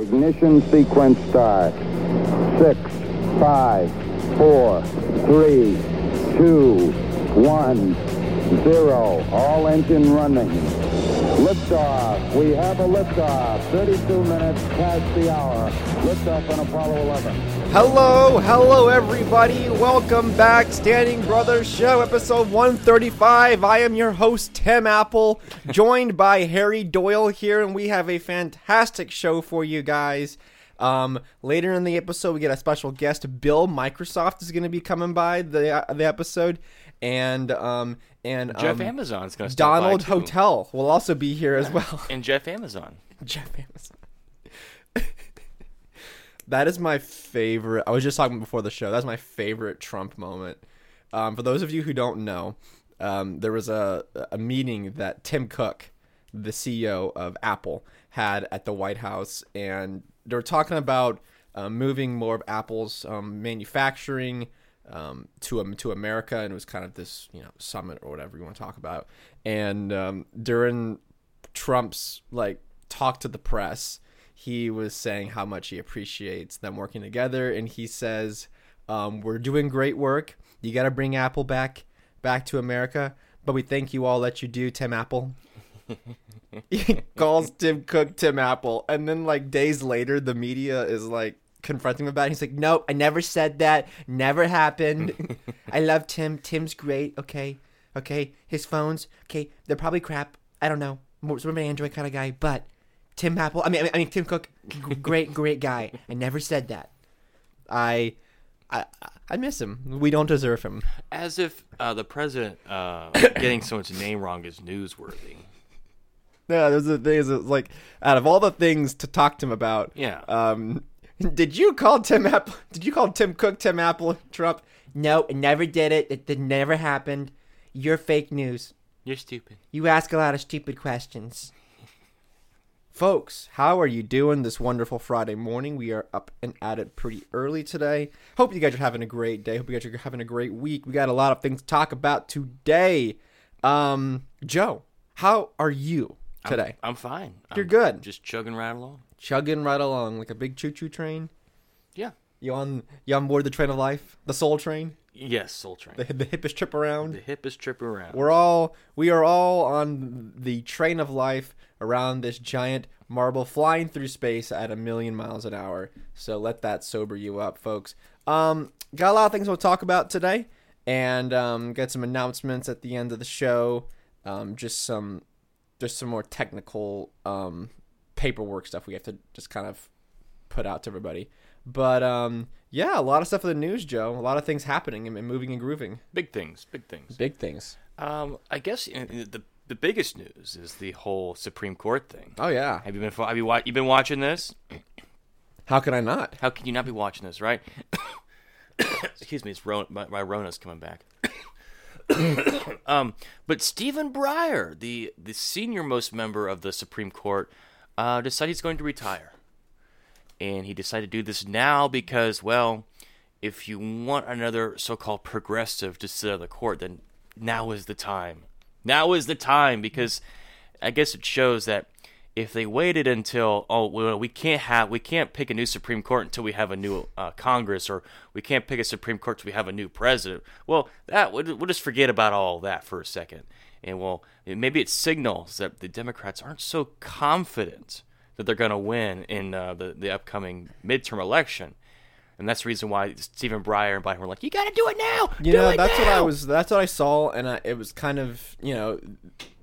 Ignition sequence start. Six, five, four, three, two, one, zero. All engine running. Liftoff. We have a liftoff. 32 minutes past the hour. Liftoff on Apollo 11. Hello, hello, everybody. Welcome back, Standing Brothers Show, episode 135. I am your host, Tim Apple, joined by Harry Doyle here, and we have a fantastic show for you guys. Um, later in the episode, we get a special guest. Bill Microsoft is going to be coming by the the episode, and um, and Jeff um, Amazon's going to Donald. Hotel will also be here as well. and Jeff Amazon. Jeff Amazon. that is my favorite. I was just talking before the show. That's my favorite Trump moment. Um, for those of you who don't know, um, there was a a meeting that Tim Cook, the CEO of Apple, had at the White House, and they were talking about uh, moving more of Apple's um, manufacturing um, to um, to America, and it was kind of this you know summit or whatever you want to talk about. And um, during Trump's like talk to the press, he was saying how much he appreciates them working together, and he says, um, "We're doing great work. You got to bring Apple back back to America, but we thank you all that you do, Tim Apple." he calls Tim Cook Tim Apple, and then like days later, the media is like confronting him about it. He's like, "Nope, I never said that. Never happened. I love Tim. Tim's great. Okay, okay. His phones, okay, they're probably crap. I don't know. More sort of an Android kind of guy, but Tim Apple. I mean, I mean, I mean Tim Cook, great, great guy. I never said that. I." I, I miss him. We don't deserve him. As if uh, the president uh, getting someone's name wrong is newsworthy. Yeah, there's the thing is like out of all the things to talk to him about. Yeah. Um, did you call Tim Apple? Did you call Tim Cook Tim Apple Trump? No, it never did it. It, it never happened. You're fake news. You're stupid. You ask a lot of stupid questions. Folks, how are you doing this wonderful Friday morning? We are up and at it pretty early today. Hope you guys are having a great day. Hope you guys are having a great week. We got a lot of things to talk about today. Um, Joe, how are you today? I'm fine. You're I'm good. Just chugging right along. Chugging right along like a big choo-choo train. Yeah. You on you on board the train of life, the soul train, Yes, Soul Train. the the hippest trip around. The hippest trip around. We're all we are all on the train of life around this giant marble flying through space at a million miles an hour. So let that sober you up, folks. Um, got a lot of things we'll talk about today, and um, get some announcements at the end of the show. Um, just some just some more technical um, paperwork stuff we have to just kind of put out to everybody. But um, yeah, a lot of stuff in the news, Joe. A lot of things happening and moving and grooving. big things. Big things. Big things. Um, I guess uh, the the biggest news is the whole Supreme Court thing. Oh yeah. Have you been have you wa- you been watching this? How can I not? How can you not be watching this, right? Excuse me, it's Ron- my, my Rona's coming back. um, but Stephen Breyer, the the senior most member of the Supreme Court, uh, decided he's going to retire, and he decided to do this now because, well, if you want another so-called progressive to sit on the court, then now is the time. Now is the time because I guess it shows that if they waited until oh well we can't have we can't pick a new Supreme Court until we have a new uh, Congress or we can't pick a Supreme Court until we have a new president. Well, that we'll just forget about all that for a second, and well maybe it signals that the Democrats aren't so confident that they're going to win in uh, the the upcoming midterm election. And that's the reason why Stephen Breyer and Biden were like, "You got to do it now." You do know, that's what I was. That's what I saw, and I, it was kind of you know,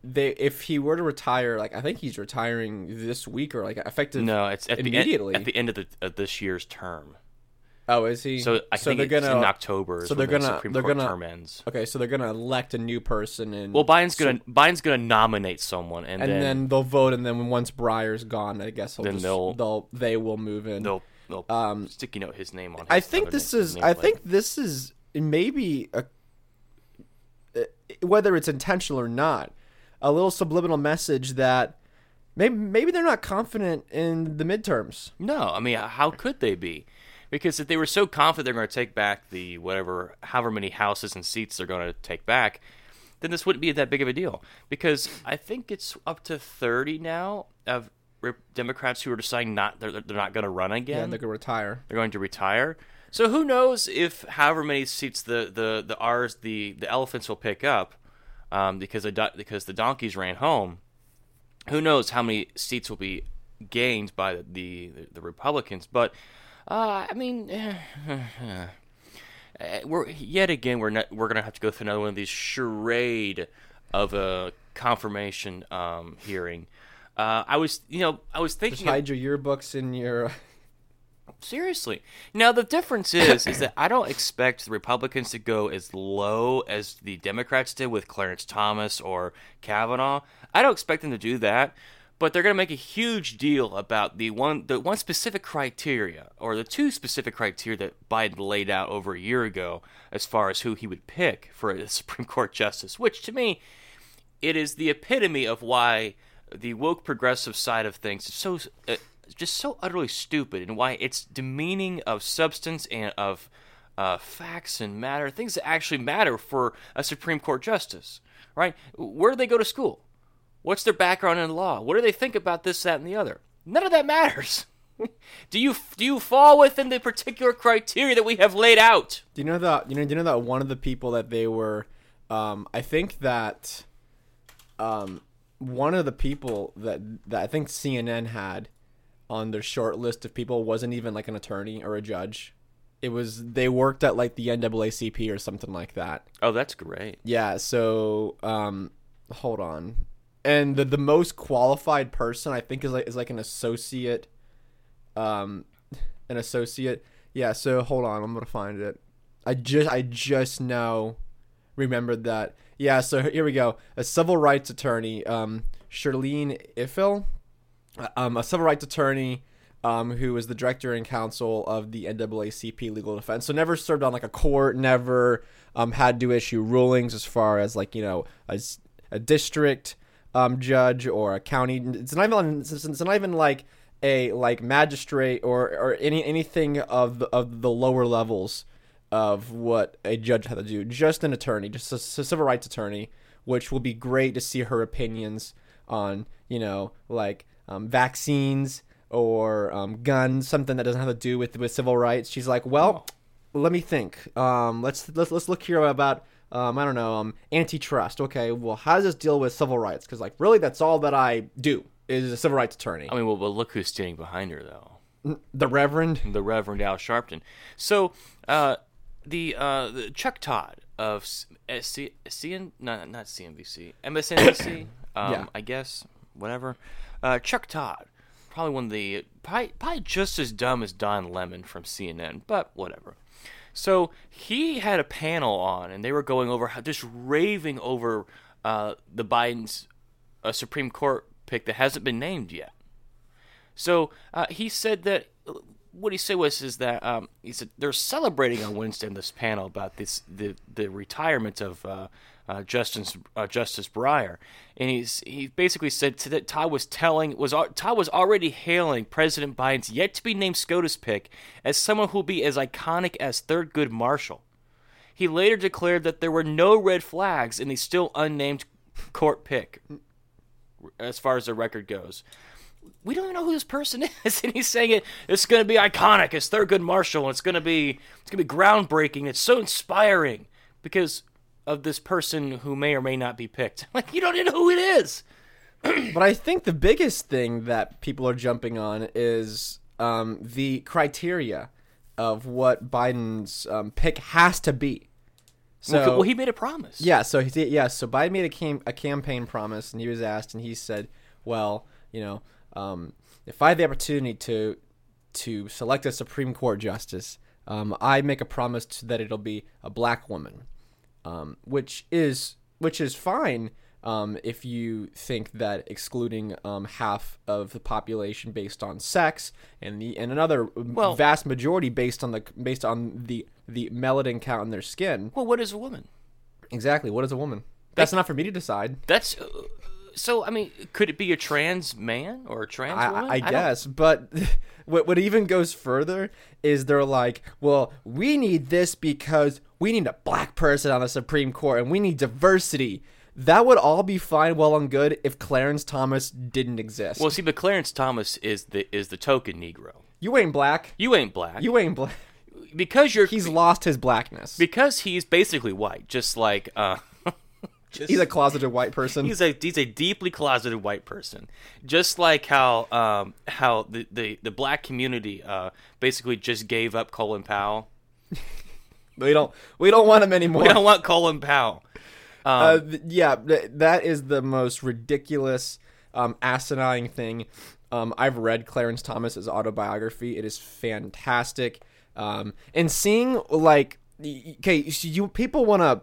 they if he were to retire, like I think he's retiring this week or like effective. No, it's at immediately. the end, at the end of the of this year's term. Oh, is he? So I think they're gonna in October. So they're the gonna- Supreme they're Court gonna- term ends. Okay, so they're gonna elect a new person, and Well, Biden's gonna Biden's gonna nominate someone, and, and then, then, they'll vote, and then once Breyer's gone, I guess he'll Then just, they'll- they'll they will move in. they'll they'll Um, sticky note his name on. His I think this name- is. I nameplate. think this is maybe a, whether it's intentional or not, a little subliminal message that maybe maybe they're not confident in the midterms. no. I mean, how could they be? Because if they were so confident they're going to take back the whatever, however many houses and seats they're going to take back, then this wouldn't be that big of a deal. Because I think it's up to thirty now of Democrats who are deciding not they're, they're not going to run again. Yeah, they're gonna retire. they're going to retire. So who knows if however many seats the the the R's the the elephants will pick up, um, because the because the donkeys ran home. Who knows how many seats will be gained by the the, the Republicans? But uh, I mean, uh, we're yet again we're not, we're gonna have to go through another one of these charade of a confirmation um, hearing. Uh, I was you know I was thinking Just hide your yearbooks in your. Seriously. Now the difference is is that I don't expect the Republicans to go as low as the Democrats did with Clarence Thomas or Kavanaugh. I don't expect them to do that, but they're going to make a huge deal about the one the one specific criteria or the two specific criteria that Biden laid out over a year ago as far as who he would pick for a Supreme Court justice, which to me it is the epitome of why the woke progressive side of things is so uh, just so utterly stupid and why it's demeaning of substance and of uh, facts and matter things that actually matter for a supreme court justice right? Where do they go to school what's their background in law what do they think about this that and the other none of that matters do you do you fall within the particular criteria that we have laid out Do you know that? You know? Do you know that one of the people that they were? Um, I think that. Um, one of the people that that I think CNN had on their short list of people wasn't even like an attorney or a judge. It was they worked at like the NAACP or something like that. oh that's great Yeah, so um hold on. And the the most qualified person I think is like is like an associate um an associate. Yeah, so hold on, I'm to find it. I just I just now remembered that. Yeah, so here we go. A civil rights attorney um Sherrilyn Ifill, um a civil rights attorney um, who was the director and counsel of the NAACP Legal Defense. So never served on like a court, never um, had to issue rulings as far as like you know a district um, judge or a county. It's not even it's it's not even like a like magistrate or or any anything of the, of the lower levels of what a judge had to do. Just an attorney, just a civil rights attorney, which will be great to see her opinions on you know like um, vaccines or um, guns, something that doesn't have to do with with civil rights. She's like, well, let me think. Um, let's let's let's look here about um, I don't know um, antitrust. Okay, well, how does this deal with civil rights? Because like really, that's all that I do is a civil rights attorney. i mean well, well look who's standing behind her though the Reverend. the Reverend Al Sharpton. So, uh, the, uh, the Chuck Todd of S- C- CN, not not CNBC, MSNBC, um, Yeah. I guess, whatever. Uh, Chuck Todd, probably one of the probably, probably just as dumb as Don Lemon from CNN, but whatever. So he had a panel on, and they were going over just raving over uh, the Biden's uh, Supreme Court pick that hasn't been named yet. So uh, he said that what he said was is that um, he said they're celebrating on Wednesday in this panel about this the the retirement of uh, uh, Justice uh, Justice Breyer, and he's he basically said to that Todd was telling was Todd was already hailing President Biden's yet to be named SCOTUS pick as someone who will be as iconic as Thurgood Marshall. He later declared that there were no red flags in the still unnamed court pick, as far as the record goes we don't even know who this person is, and he's saying it. It's going to be iconic. It's Thurgood Marshall. And it's going to be it's going to be groundbreaking. It's so inspiring because of this person who may or may not be picked. Like you don't even know who it is. But I think the biggest thing that people are jumping on is um, the criteria of what Biden's um, pick has to be. So well, he made a promise. Yeah, so he did, yeah, so Biden made a cam- a campaign promise, and he was asked, and he said, "Well, you know, um, if I had the opportunity to to select a Supreme Court justice, um, I make a promise to, that it'll be a black woman, um, which is which is fine." Um, if you think that excluding um, half of the population based on sex and the and another Well- vast majority based on the based on the the melanin count in their skin, Well, what is a woman? Exactly. What is a woman? That's not for me to decide. That's uh, so. I mean, could it be a trans man or a trans I, woman? I, I don't- guess, but what what even goes further is they're like, well, we need this because we need a black person on the Supreme Court and we need diversity. that would all be fine, well and good if Clarence Thomas didn't exist. Well, see, but Clarence Thomas is the is the token Negro. you ain't black. You ain't black. You ain't black. because you're He's lost his blackness. because he's basically white, just like uh. Just- He's a closeted white person. He's a he's a deeply closeted white person, just like how um how the the, the black community uh basically just gave up Colin Powell. we don't. We don't want him anymore. We don't want Colin Powell. Uh, th- yeah, th- that is the most ridiculous, um, asinine thing. Um, I've read Clarence Thomas's autobiography. It is fantastic. Um, and seeing like, okay, so you people want to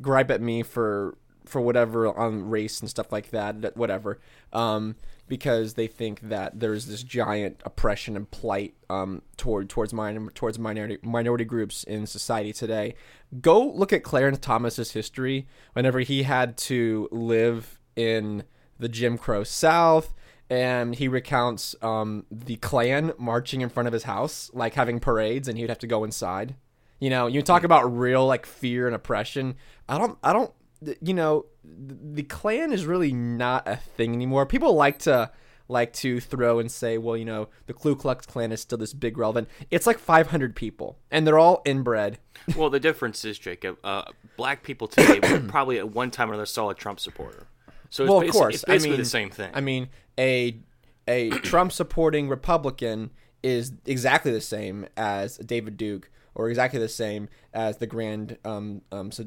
gripe at me for for whatever on race and stuff like that, whatever, um, because they think that there's this giant oppression and plight um, toward towards minor, towards minority minority groups in society today. Go look at Clarence Thomas's history. Whenever he had to live in the Jim Crow South, and he recounts um, the Klan marching in front of his house, like having parades, and he would have to go inside. You know, you talk about real like fear and oppression. I don't, I don't, you know, th- the Klan is really not a thing anymore. People like to like to throw and say, well, you know, the Ku Klux Klan is still this big relevant. It's like 500 people, and they're all inbred. Well, the difference is, Jacob, uh, black people today probably at one time or another saw a Trump supporter. So it's well, of course, it's basically I mean, the same thing. I mean, a a Trump supporting Republican is exactly the same as David Duke, or exactly the same as the grand um, um, so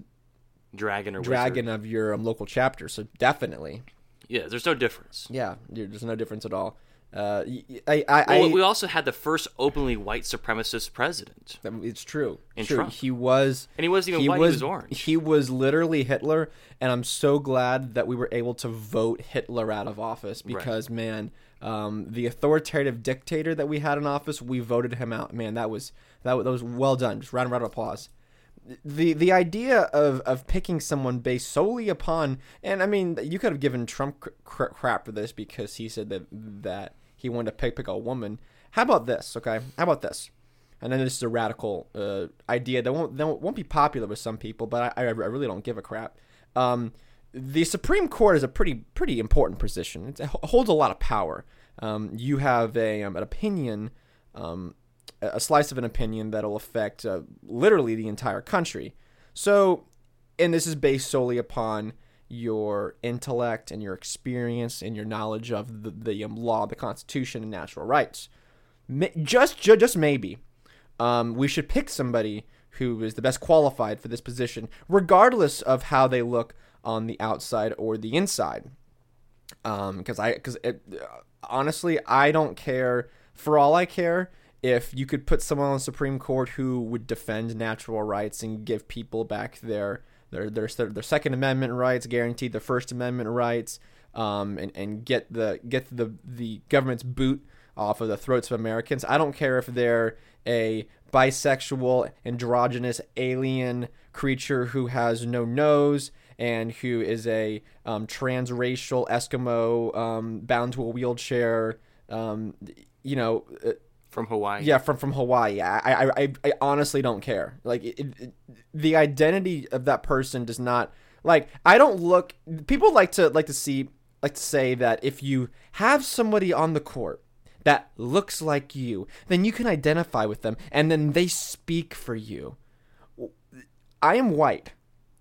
Dragon or dragon wizard. of your um, local chapter. So definitely, Yeah, there's no difference. yeah, there's no difference at all. Uh, I, I, I Well, we also had the first openly white supremacist president. it's true. In true. Trump. He was, And he wasn't even white, he was orange. He was literally Hitler, and I'm so glad that we were able to vote Hitler out of office because, man, um, the authoritative dictator that we had in office, we voted him out. Man, that was that, was- that was well done. Just round round of applause. The the idea of, of picking someone based solely upon, and I mean, you could have given Trump cr- cr- crap for this because he said that that he wanted to pick pick a woman. How about this? Okay, how about this? and then this is a radical uh, idea that won't that won't be popular with some people, but I, I really don't give a crap. Um, the Supreme Court is a pretty pretty important position. It's, it holds a lot of power. Um, you have a um, an opinion, um, a slice of an opinion that'll affect uh, literally the entire country. So, and this is based solely upon your intellect and your experience and your knowledge of the, the um, law, the Constitution, and natural rights. Just, just maybe, um, we should pick somebody who is the best qualified for this position, regardless of how they look on the outside or the inside. Because I, because honestly, I don't care. For all I care, if you could put someone on the Supreme Court who would defend natural rights and give people back their their their their Second Amendment rights, guaranteed their First Amendment rights, um, and and get the get the the government's boot off of the throats of Americans. I don't care if they're a bisexual, androgynous alien creature who has no nose and who is a um, transracial Eskimo um, bound to a wheelchair. Um, you know, uh, From Hawaii. yeah, from from Hawaii. I I, I, honestly don't care. Like it, it, the identity of that person does not like. I don't look. People like to like to see like to say that if you have somebody on the court that looks like you, then you can identify with them, and then they speak for you. I am white,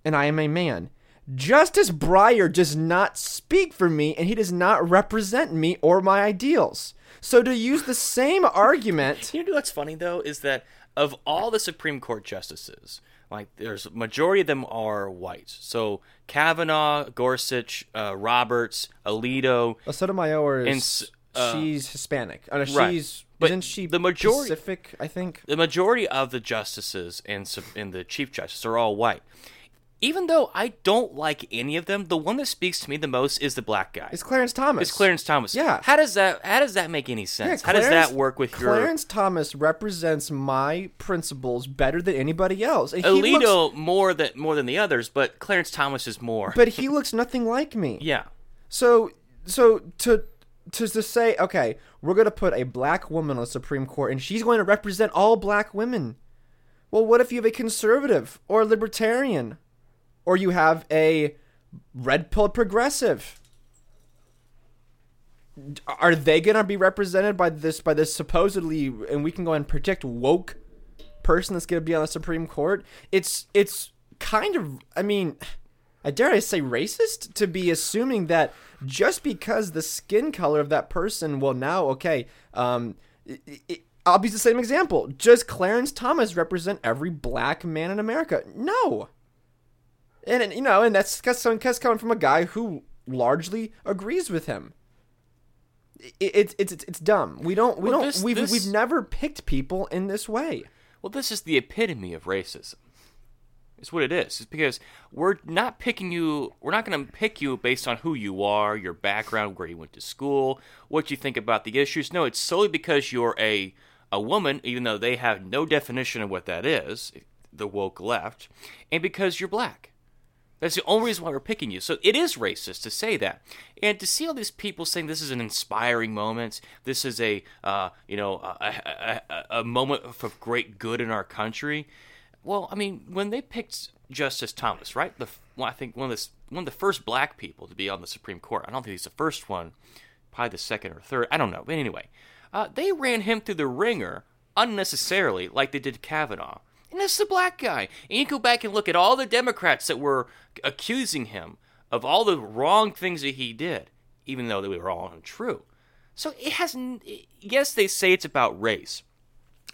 and I am a man. Justice Breyer does not speak for me, and he does not represent me or my ideals. So to use the same argument, You know what's funny though is that of all the Supreme Court justices, like there's majority of them are white. So Kavanaugh, Gorsuch, uh, Roberts, Alito, Sotomayor And is s- uh, she's Hispanic. Uh, right. she's But isn't she the majority- Pacific? I think. the majority of the justices and and the chief justice are all white. Even though I don't like any of them, the one that speaks to me the most is the black guy. It's Clarence Thomas. It's Clarence Thomas. Yeah. How does that How does that make any Yeah, sense? how does that work with Clarence your Clarence Thomas represents my principles better than anybody else. And Alito looks- more than more than the others, but Clarence Thomas is more. but he looks nothing like me. yeah. So so to to to say okay, we're gonna put a black woman on the Supreme Court and she's going to represent all black women. Well, what if you have a conservative or a libertarian, or you have a red pill progressive. Are they gonna be represented by this by this supposedly and we can go and predict woke person that's gonna be on the Supreme Court? It's it's kind of I mean I dare I say racist to be assuming that just because the skin color of that person well, now okay um it, it, I'll be the same example. Does Clarence Thomas represent every black man in America? No. And, and you know, and that's that's coming from a guy who largely agrees with him. It's it's it's, it's dumb. We don't we Well, don't this- we've this- we've never picked people in this way. Well, this is the epitome of racism. It's what it is. It's because we're not picking you. We're not going to pick you based on who you are, your background, where you went to school, what you think about the issues. No, it's solely because you're a a woman, even though they have no definition of what that is, the woke left, and because you're black. That's the only reason why we're picking you. So it is racist to say that, and to see all these people saying this is an inspiring moment, this is a uh, you know a, a, a, moment of great good in our country. Well, I mean, when they picked Justice Thomas, right? The well, I think one of the one of the first black people to be on the Supreme Court. I don't think he's the first one, probably the second or third. I don't know. But anyway, uh, they ran him through the ringer unnecessarily, like they did Kavanaugh. And is a black guy. And you go back and look at all the Democrats that were accusing him of all the wrong things that he did, even though they were all untrue. So it hasn't. Yes, they say it's about race,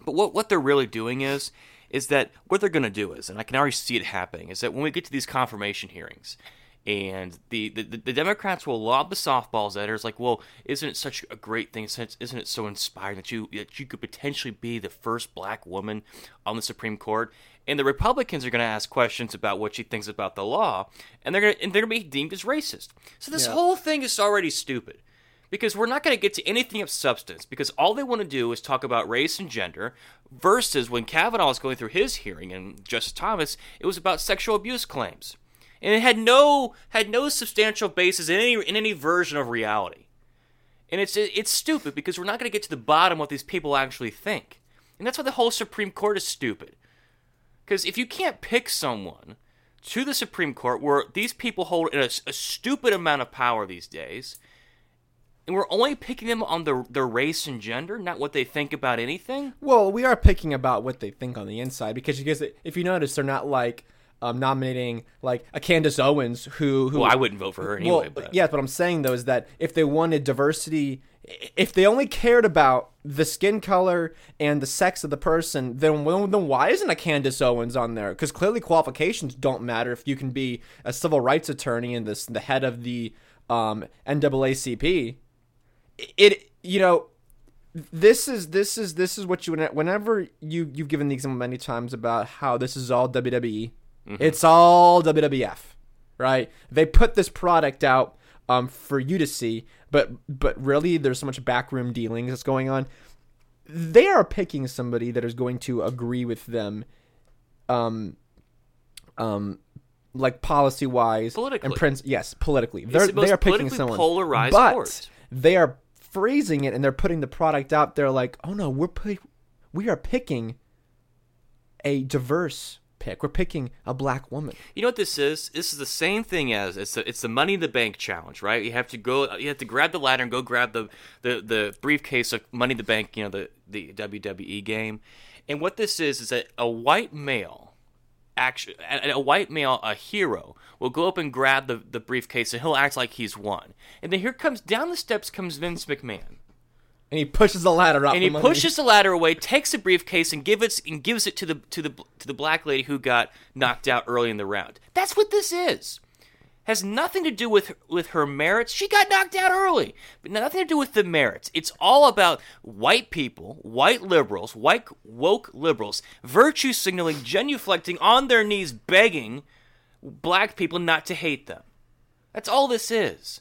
but what what they're really doing is is that what they're going to do is, and I can already see it happening, is that when we get to these confirmation hearings, and the, the, the Democrats will lob the softballs at her. It's like, well, isn't it such a great thing? Since isn't it so inspiring that you that you could potentially be the first black woman on the Supreme Court? And the Republicans are going to ask questions about what she thinks about the law, and they're going to, and they're going to be deemed as racist. So this Yeah. whole thing is already stupid because we're not going to get to anything of substance because all they want to do is talk about race and gender versus when Kavanaugh was going through his hearing and Justice Thomas it was about sexual abuse claims and it had no had no substantial basis in any in any version of reality. And it's it's stupid because we're not going to get to the bottom of what these people actually think. And that's why the whole Supreme Court is stupid. Because if you can't pick someone to the Supreme Court where these people hold a, a stupid amount of power these days and we're only picking them on their, their race and gender, not what they think about anything. Well, we are picking about what they think on the inside because if you notice, they're not like um, nominating like a Candace Owens who who Well, I wouldn't vote for her anyway. well, but yeah, what I'm saying though is that if they wanted diversity, if they only cared about the skin color and the sex of the person, then well, then why isn't a Candace Owens on there? Because clearly qualifications don't matter if you can be a civil rights attorney and this the head of the um, NAACP. It you know this is this is this is what you whenever you you've given the example many times about how this is all WWE. It's all WWF, right? They put this product out um, for you to see, but but really there's so much backroom dealings that's going on. They are picking somebody that is going to agree with them, um, um, like policy wise Politically. and prince. Yes, politically, they're the they are picking someone polarized but court. they are phrasing it and they're putting the product out there like, oh no, we're pi- we are picking a diverse pick. We're picking a black woman. you know what this is? This is the same thing as it's the, it's the Money in the Bank challenge, right? You have to go, you have to grab the ladder and go grab the the, the briefcase of Money in the Bank, you know, the the WWE game. And what this is is that a white male, actually, a, a white male, a hero, will go up and grab the the briefcase and he'll act like he's won. And then here comes down the steps comes Vince McMahon. And he pushes the ladder up. and he pushes the ladder away, takes the briefcase, and gives it and gives it to the to the to the black lady who got knocked out early in the round. That's what this is. Has nothing to do with with her merits. She got knocked out early, but nothing to do with the merits. It's all about white people, white liberals, white woke liberals, virtue signaling, genuflecting on their knees, begging black people not to hate them. That's all this is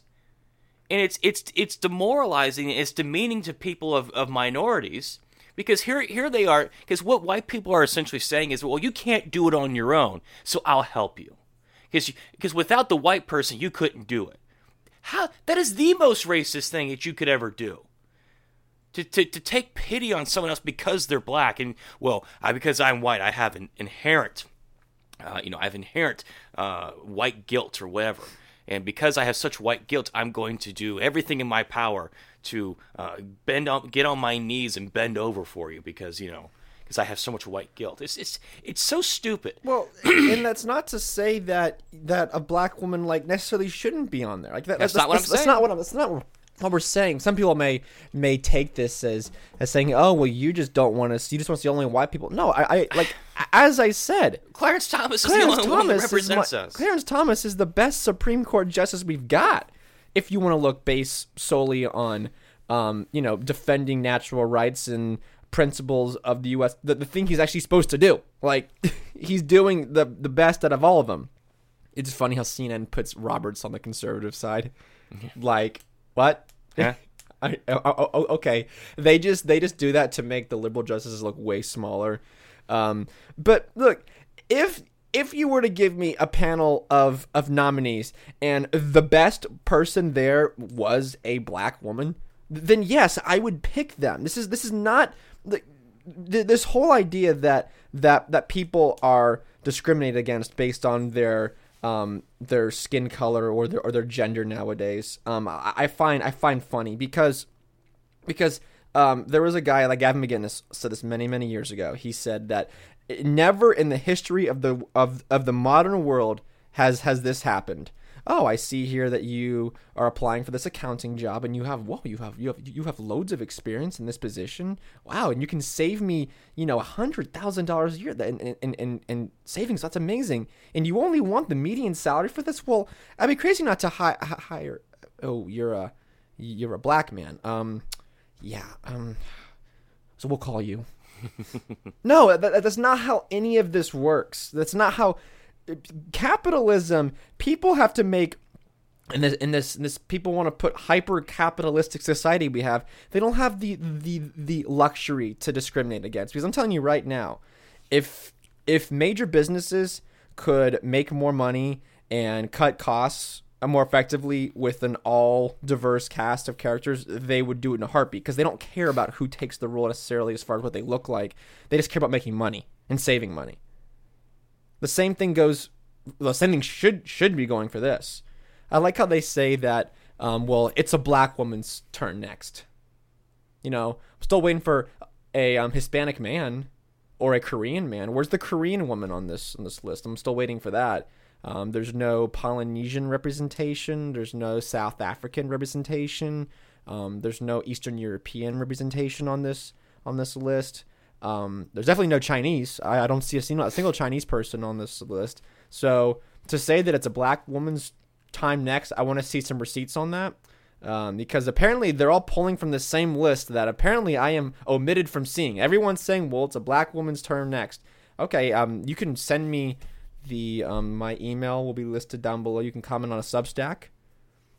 and it's it's it's demoralizing it's demeaning to people of, of minorities because here here they are because what white people are essentially saying is well you can't do it on your own so I'll help you. Because because without the white person you couldn't do it. How that is the most racist thing that you could ever do. To, to, to take pity on someone else because they're black and well I, because I'm white I have an inherent uh, you know I have inherent uh, white guilt or whatever and because I have such white guilt, I'm going to do everything in my power to uh, bend on, get on my knees and bend over for you because you know because I have so much white guilt. It's it's it's so stupid. Well, and that's not to say that that a black woman like necessarily shouldn't be on there. Like that, That's not what I'm that's, That's saying. not what I'm. That's not what we're saying. Some people may may take this as as saying, "Oh, well, you just don't want to. You just want to see only white people." No, I, I like as I said, Clarence Thomas is Clarence the only one that Thomas is my- represents us. Clarence Thomas is the best Supreme Court justice we've got. If you want to look base solely on, um, you know, defending natural rights and principles of the U.S., the, the thing he's actually supposed to do, like he's doing the the best out of all of them. It's funny how CNN puts Roberts on the conservative side. Like what? Yeah. I, oh, oh, oh, okay. They just they just do that to make the liberal justices look way smaller. Um, but look, if if you were to give me a panel of of nominees and the best person there was a black woman, then yes, I would pick them. This is this is not the this whole idea that that that people are discriminated against based on their um, their skin color or their or their gender nowadays. Um, I, I find I find funny because because um, there was a guy like Gavin McInnes said this many many years ago. He said that never in the history of the of of the modern world has has this happened. Oh, I see here that you are applying for this accounting job, and you have whoa, you have you have you have loads of experience in this position. Wow, and you can save me, you know, a hundred thousand dollars a year in, in, in, in savings. That's amazing. And you only want the median salary for this? Well, I'd be crazy not to hi- hire. Oh, you're a you're a black man. Um, yeah. Um, so we'll call you. no, that, that's not how any of this works. That's not how capitalism. People have to make. In this, in this, this, people want to put hyper capitalistic society we have. They don't have the the the luxury to discriminate against. Because I'm telling you right now, if if major businesses could make more money and cut costs more effectively with an all diverse cast of characters, they would do it in a heartbeat because they don't care about who takes the role necessarily as far as what they look like. They just care about making money and saving money. The same thing goes. The same thing should should be going for this. I like how they say that. Um, well, it's a black woman's turn next. You know, I'm still waiting for a um, Hispanic man or a Korean man. Where's the Korean woman on this on this list? I'm still waiting for that. Um, there's no Polynesian representation. There's no South African representation. Um, there's no Eastern European representation on this on this list. Um, there's definitely no Chinese. I, I don't see a single, a single Chinese person on this list. So to say that it's a black woman's time next, I want to see some receipts on that. Um, because apparently they're all pulling from the same list that apparently I am omitted from seeing. Everyone's saying, "Well, it's a black woman's turn next." Okay, um, you can send me the um, my email will be listed down below. You can comment on a Substack.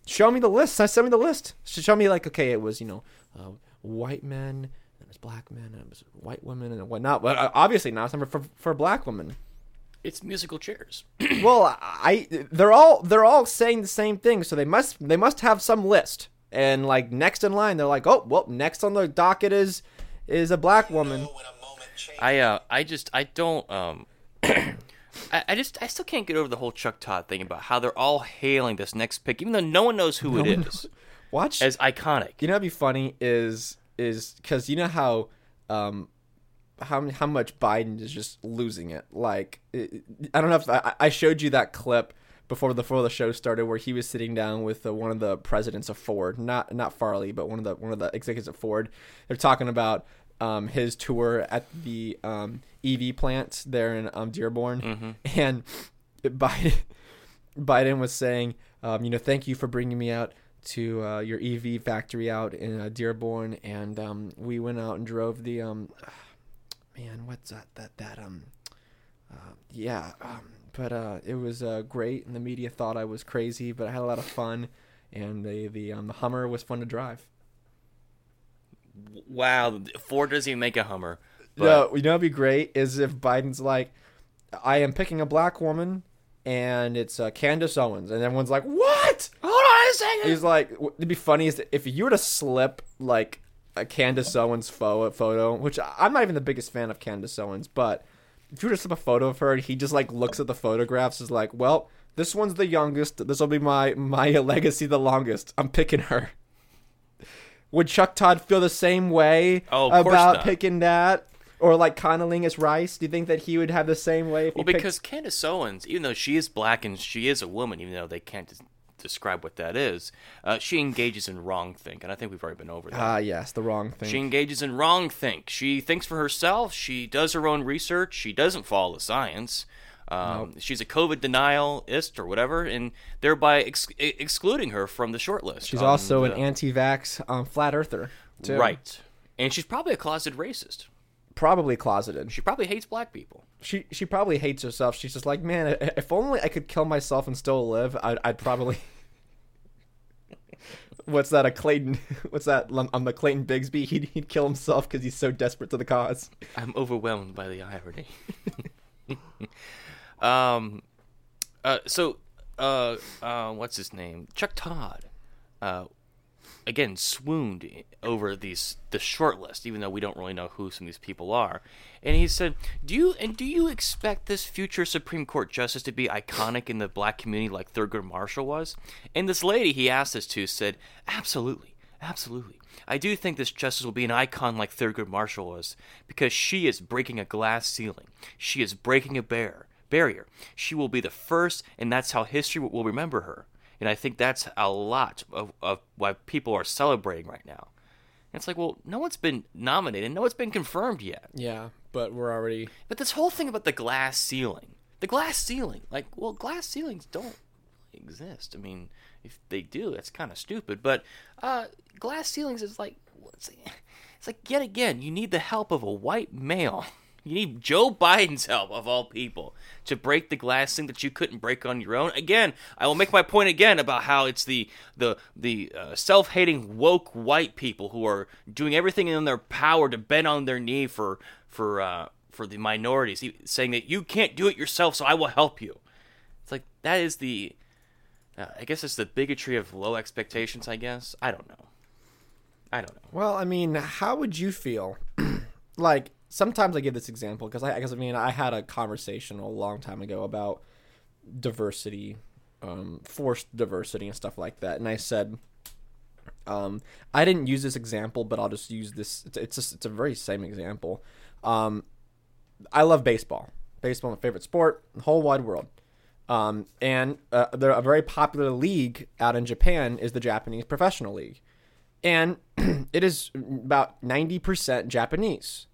Show me the list. Send me the list. Show me like, okay, it was you know, uh, white men, was black men, and it was white women, and whatnot. But uh, obviously not number for for black women. It's musical chairs. well, I they're all they're all saying the same thing, so they must they must have some list. And like next in line, they're like, oh well, next on the docket is is a black woman. I uh I just I don't um I, I just I still can't get over the whole Chuck Todd thing about how they're all hailing this next pick, even though no one knows who it one is, Watch as iconic. You know what'd be funny is is because you know how um how how much Biden is just losing it. Like it, I don't know if I, I showed you that clip before the before the show started where he was sitting down with uh, one of the presidents of Ford, not not Farley, but one of the one of the executives at Ford. They're talking about um, his tour at the um, EV plant there in um, Dearborn, and Biden Biden was saying, um, you know, thank you for bringing me out to uh, your EV factory out in uh, Dearborn, and um, we went out and drove the um, man, what's that that that um, uh, yeah, um, but uh, it was uh, great, and the media thought I was crazy, but I had a lot of fun, and the the um, the Hummer was fun to drive. Wow, Ford doesn't even make a Hummer. But No, you know what'd be great is if Biden's like, I am picking a black woman, and it's uh, Candace Owens, and everyone's like, what? Hold a second. He's like, w- it'd be funny is if you were to slip like a Candace Owens photo, photo, which I- I'm not even the biggest fan of Candace Owens, but if you were to slip a photo of her, and he just like looks at the photographs, is like, well, This one's the youngest. This will be my my legacy the longest. I'm picking her. Would Chuck Todd feel the same way Oh, about not. picking that? Or like Conalingus Rice? Do you think that he would have the same way if Well, he picked- because Candace Owens, even though she is black and she is a woman, even though they can't des- describe what that is, uh, she engages in wrong think, and I think we've already been over that. Ah, yes, the wrong thing. She engages in wrong think. She thinks for herself. She does her own research. She doesn't follow the science. Um, She's a COVID denialist or whatever, and thereby ex- excluding her from the short list. She's also the- an anti-vax um, flat earther. Too. right, and she's probably a closeted racist. Probably closeted. She probably hates black people. She she probably hates herself. She's just like, man, if only I could kill myself and still live, I'd, I'd probably. What's that? A Clayton? What's that? On the Clayton Bigsby, he'd he'd kill himself because he's so desperate to the cause. I'm overwhelmed by the irony. um, uh, so, uh, uh, what's his name? Chuck Todd. Uh, again, swooned over these the short list, even though we don't really know who some of these people are. And he said, "Do you and do you expect this future Supreme Court justice to be iconic in the black community like Thurgood Marshall was?" And this lady he asked this to said, "Absolutely." Absolutely. I do think this justice will be an icon like Thurgood Marshall was, because she is breaking a glass ceiling. She is breaking a bear, barrier. She will be the first, and that's how history will remember her. And I think that's a lot of, of why people are celebrating right now. And it's like, well, no one's been nominated, no one's been confirmed yet. Yeah, but we're already. But this whole thing about the glass ceiling, the glass ceiling, like, well, glass ceilings don't exist. I mean, if they do, that's kind of stupid. But uh, glass ceilings is like, what's it's like yet again, you need the help of a white male. You need Joe Biden's help of all people to break the glass thing that you couldn't break on your own. Again, I will make my point again about how it's the the the uh, self-hating woke white people who are doing everything in their power to bend on their knee for for uh, for the minorities, saying that you can't do it yourself, so I will help you. It's like that is the uh, I guess it's the bigotry of low expectations. I guess I don't know. I don't know. Well, I mean, how would you feel? like sometimes I give this example because I, guess I mean I had a conversation a long time ago about diversity, um, forced diversity and stuff like that, and I said, um, I didn't use this example, but I'll just use this. It's it's, just, it's a very same example. Um, I love baseball. Baseball, my favorite sport, the whole wide world. Um, and uh, a very popular league out in Japan is the Japanese Professional League, and it is about ninety percent Japanese.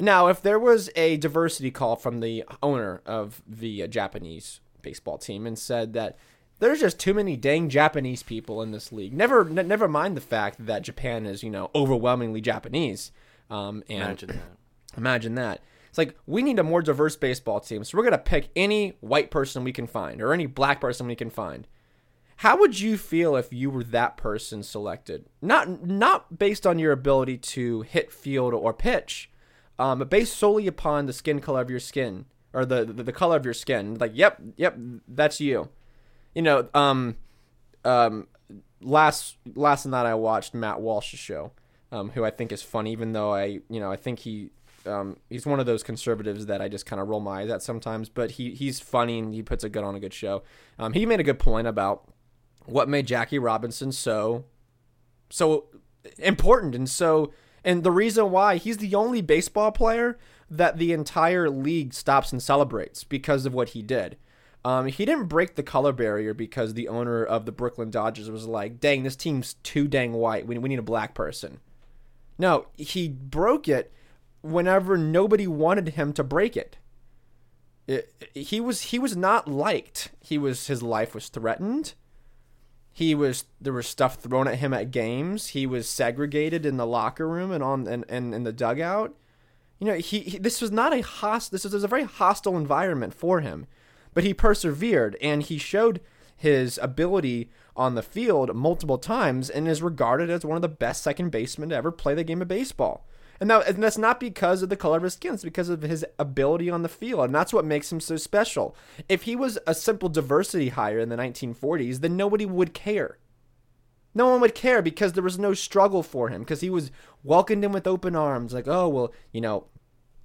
Now, if there was a diversity call from the owner of the uh, Japanese baseball team and said that there's just too many dang Japanese people in this league, never n- never mind the fact that Japan is you know overwhelmingly Japanese. Um, and Imagine that. Imagine that. It's like we need a more diverse baseball team, so we're gonna pick any white person we can find or any black person we can find. How would you feel if you were that person selected? Not not based on your ability to hit field or pitch, um, based solely upon the skin color of your skin or the, the the color of your skin. Like, yep, yep, that's you. You know, um, um, last last night I watched Matt Walsh's show, um, who I think is funny, even though I you know I think he um, he's one of those conservatives that I just kind of roll my eyes at sometimes, but he he's funny and he puts a good on a good show. Um, he made a good point about what made Jackie Robinson so so important and so and the reason why he's the only baseball player that the entire league stops and celebrates because of what he did. Um, he didn't break the color barrier because the owner of the Brooklyn Dodgers was like, "Dang, this team's too dang white. We, we need a black person." No, he broke it whenever nobody wanted him to break it. it. He was he was not liked. He was his life was threatened. He was there was stuff thrown at him at games. He was segregated in the locker room and on and, and in the dugout. You know, he, he this was not a host. This was a very hostile environment for him, but he persevered and he showed his ability on the field multiple times and is regarded as one of the best second basemen to ever play the game of baseball. And, that, and that's not because of the color of his skin, it's because of his ability on the field. And that's what makes him so special. If he was a simple diversity hire in the 1940s, then nobody would care. No one would care because there was no struggle for him because he was welcomed in with open arms. Like, oh, well, you know,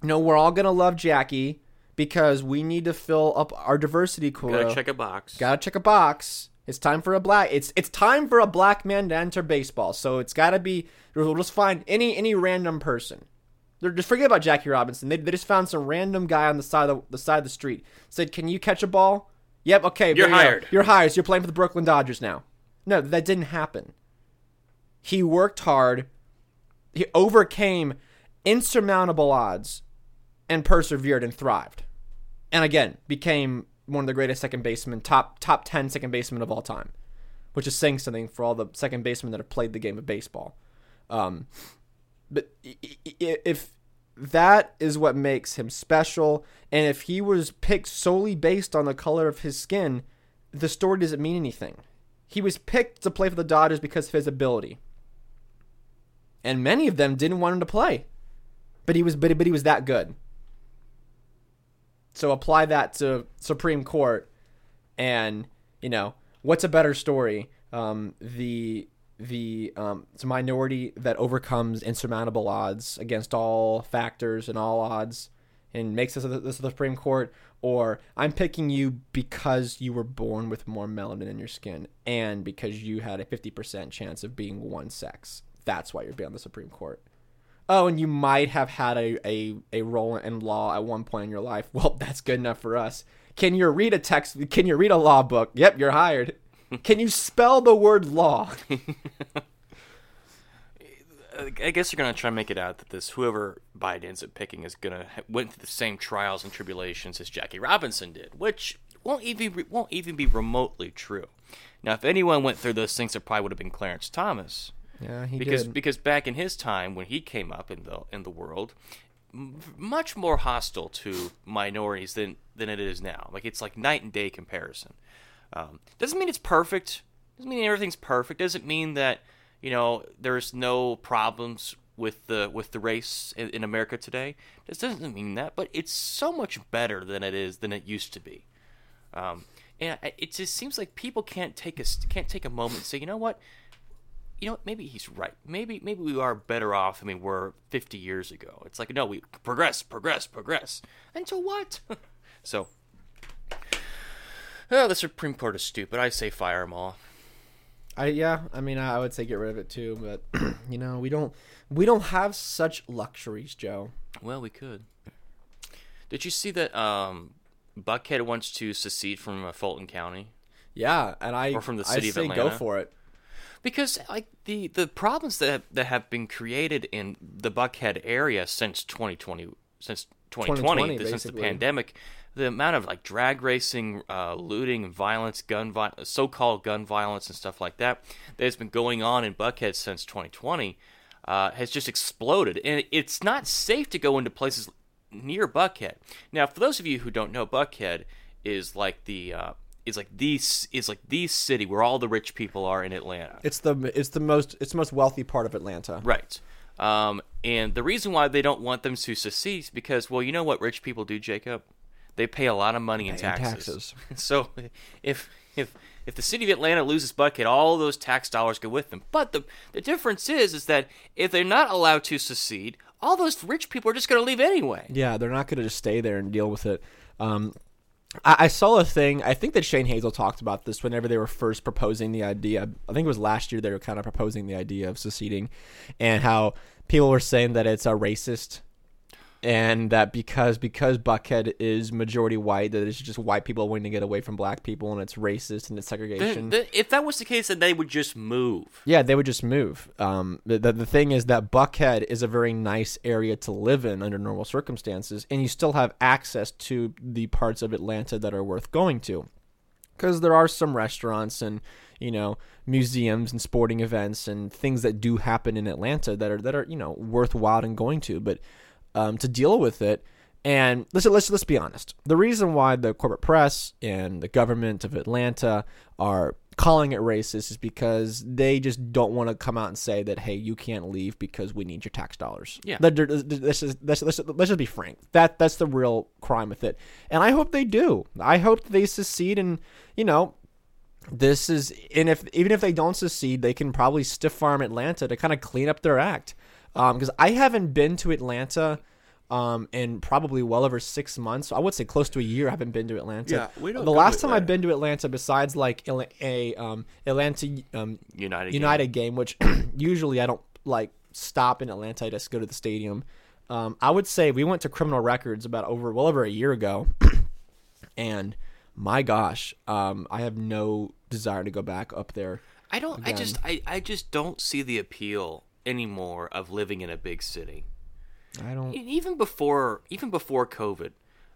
you know, we're all going to love Jackie because we need to fill up our diversity quota. Gotta check a box. Gotta check a box. It's time for a black. It's it's time for a black man to enter baseball. So it's got to be. We'll just find any any random person. They're just forget about Jackie Robinson. They, they just found some random guy on the side of the, the side of the street. Said, "Can you catch a ball?" Yep. Okay. You're there you hired. You're hired. So you're playing for the Brooklyn Dodgers now. No, that didn't happen. He worked hard. He overcame insurmountable odds and persevered and thrived. And again, became one of the greatest second basemen, top top 10 second basemen of all time, which is saying something for all the second basemen that have played the game of baseball. Um, but if that is what makes him special, and if he was picked solely based on the color of his skin, the story doesn't mean anything. He was picked to play for the Dodgers because of his ability. And many of them didn't want him to play. But he was but, but he was that good. So apply that to Supreme Court and, you know, what's a better story? Um, the the um, it's a minority that overcomes insurmountable odds against all factors and all odds and makes this the Supreme Court, or I'm picking you because you were born with more melanin in your skin and because you had a 50% chance of being one sex. That's why you're being on the Supreme Court. Oh, and you might have had a, a, a role in law at one point in your life. Well, that's good enough for us. Can you read a text? Can you read a law book? Yep, you're hired. Can you spell the word law? I guess you're gonna try to make it out that this whoever Biden ends up picking is gonna went through the same trials and tribulations as Jackie Robinson did, which won't even won't even be remotely true. Now, if anyone went through those things, it probably would have been Clarence Thomas, Yeah, he because did. because back in his time when he came up in the in the world, m- much more hostile to minorities than than it is now. Like it's like night and day comparison. Um, doesn't mean it's perfect. Doesn't mean everything's perfect. Doesn't mean that you know there's no problems with the with the race in, in America today. This doesn't mean that, but it's so much better than it is than it used to be. Um, and it just seems like people can't take a can't take a moment and say, you know what, you know, what, maybe he's right. Maybe maybe we are better off than we were 50 years ago. It's like no, we progress, progress, progress. Until what? so, oh, the Supreme Court is stupid. I say fire them all. I yeah, I mean I would say get rid of it too, but you know, we don't we don't have such luxuries, Joe. Well, we could. Did you see that um, Buckhead wants to secede from uh, Fulton County? Yeah, and I Or from the I city of say go for it. Because like the the problems that have, that have been created in the Buckhead area since 2020 since 2020, 2020, since the pandemic the amount of like drag racing uh, looting violence gun vi- so-called gun violence and stuff like that that has been going on in Buckhead since 2020 uh, has just exploded. And it's not safe to go into places near Buckhead. Now for those of you who don't know Buckhead is like the uh, is like the is like the city where all the rich people are in Atlanta It's the it's the most it's the most wealthy part of Atlanta. Right. Um, and the reason why they don't want them to secede is because, well, you know what rich people do, Jacob? They pay a lot of money in taxes. taxes. so if if if the city of Atlanta loses Buckhead, all those tax dollars go with them. But the the difference is is that if they're not allowed to secede, all those rich people are just going to leave anyway. Yeah, they're not going to just stay there and deal with it. Um, I, saw a thing. I think that Shane Hazel talked about this whenever they were first proposing the idea. I think it was last year they were kind of proposing the idea of seceding, and how people were saying that it's a racist, and that because because Buckhead is majority white, that it's just white people wanting to get away from black people, and it's racist and it's The- segregation. the- if that was the case, then they would just move. Yeah, they would just move. Um, the, the the thing is that Buckhead is a very nice area to live in under normal circumstances, and you still have access to the parts of Atlanta that are worth going to, because there are some restaurants and you know museums and sporting events and things that do happen in Atlanta that are that are you know worthwhile and going to, but um, to deal with it. And listen, let's let's be honest. The reason why the corporate press and the government of Atlanta are calling it racist is because they just don't want to come out and say that hey, you can't leave because we need your tax dollars. Yeah. Let's just, let's, let's, let's just be frank. That that's the real crime with it. And I hope they do. I hope they succeed and you know this is and if even if they don't succeed, they can probably stiff farm Atlanta to kind of clean up their act. Because I haven't been to Atlanta um, in probably well over six months. I would say close to a year. I haven't been to Atlanta. Yeah, we don't the last to time I've been to Atlanta, besides like a um, Atlanta um, United. game. United game, which usually I don't like stop in Atlanta. I just go to the stadium. Um, I would say we went to Criminal Records about over well over a year ago, and my gosh, um, I have no desire to go back up there. I don't. I just. I, I just don't see the appeal anymore of living in a big city. I don't. Even before, even before COVID,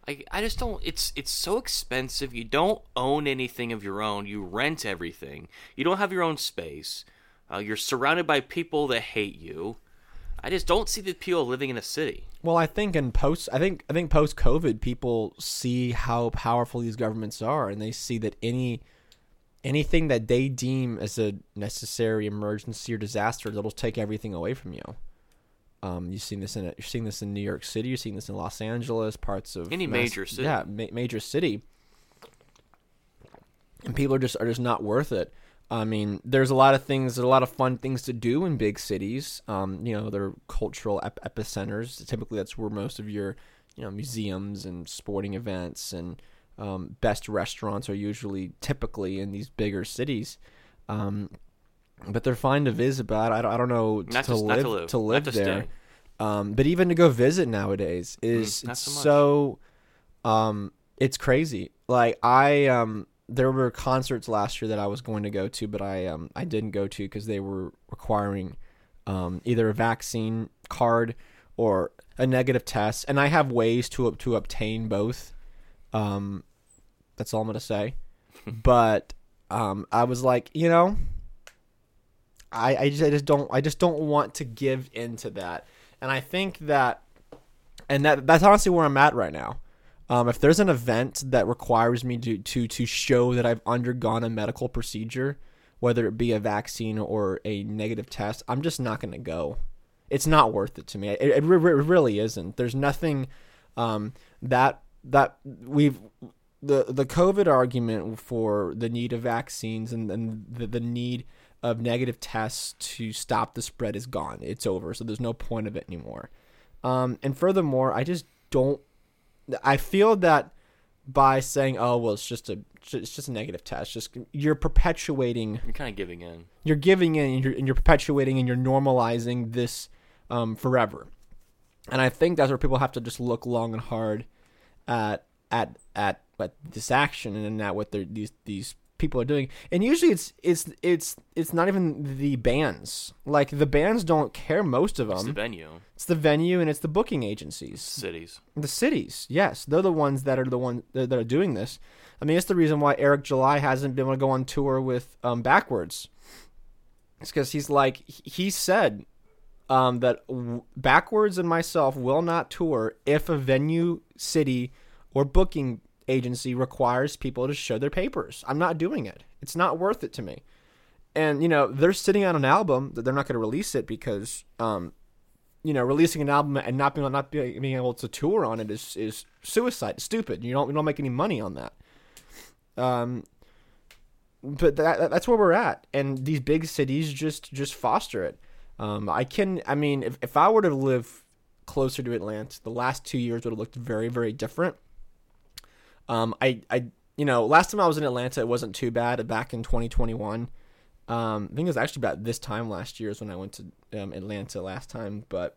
I I just don't. It's it's so expensive. You don't own anything of your own. You rent everything. You don't have your own space. Uh, you're surrounded by people that hate you. I just don't see the appeal of living in a city. Well, I think in post, I think I think post COVID, people see how powerful these governments are, and they see that any anything that they deem as a necessary emergency or disaster, that'll take everything away from you. Um, you've seen this in you're seeing this in New York City, you're seeing this in Los Angeles, parts of Any Mass- major city. yeah, ma- major city, and people are just are just not worth it. I mean, there's a lot of things, there's a lot of fun things to do in big cities. Um, you know, they're cultural ep- epicenters. Typically, that's where most of your, you know, museums and sporting events and um, best restaurants are usually typically in these bigger cities. Um, but they're fine to visit, but I don't, I don't know to, to- live, to live, to live to there. Um, but even to go visit nowadays is not it's so so um it's crazy. Like i um there were concerts last year that i was going to go to but i um i didn't go to because they were requiring um either a vaccine card or a negative test. And i have ways to to obtain both. Um that's all i'm gonna say but um i was like you know I, I just, I just don't I just don't want to give into that, and I think that, and that that's honestly where I'm at right now. Um, if there's an event that requires me to, to to show that I've undergone a medical procedure, whether it be a vaccine or a negative test, I'm just not going to go. It's not worth it to me. It, it, re- really isn't. There's nothing um, that that we've the the COVID argument for the need of vaccines and, and the, the need of negative tests to stop the spread is gone. It's over. So there's no point of it anymore. Um, and furthermore, I just don't. I feel that by saying, "Oh, well, it's just a it's just a negative test," just you're perpetuating You're kind of giving in. you're giving in and you're, and you're perpetuating and you're normalizing this um, forever. And I think that's where people have to just look long and hard at at at, at this action and at what they're, these these people are doing. And usually it's it's it's it's not even the bands. Like the bands don't care most of them. It's the venue, It's the venue and it's the booking agencies. cities. The cities, yes, they're the ones that are the ones that that are doing this. I mean, it's the reason why Eric July hasn't been able to go on tour with um, BackWordz. It's because he's like he said um, that w- BackWordz and myself will not tour if a venue, city, or booking agency requires people to show their papers. I'm not doing it. It's not worth it to me. And you know they're sitting on an album that they're not going to release it because um, you know, releasing an album and not being not being able to tour on it is is suicide. It's stupid. You don't you don't make any money on that. Um, but that that's where we're at, and these big cities just just foster it. Um, I can. I mean, if if I were to live closer to Atlanta, the last two years would have looked very very different. Um, I I you know, last time I was in Atlanta, it wasn't too bad. Back in 2021. Um, I think it was actually about this time last year is when I went to um, Atlanta last time. But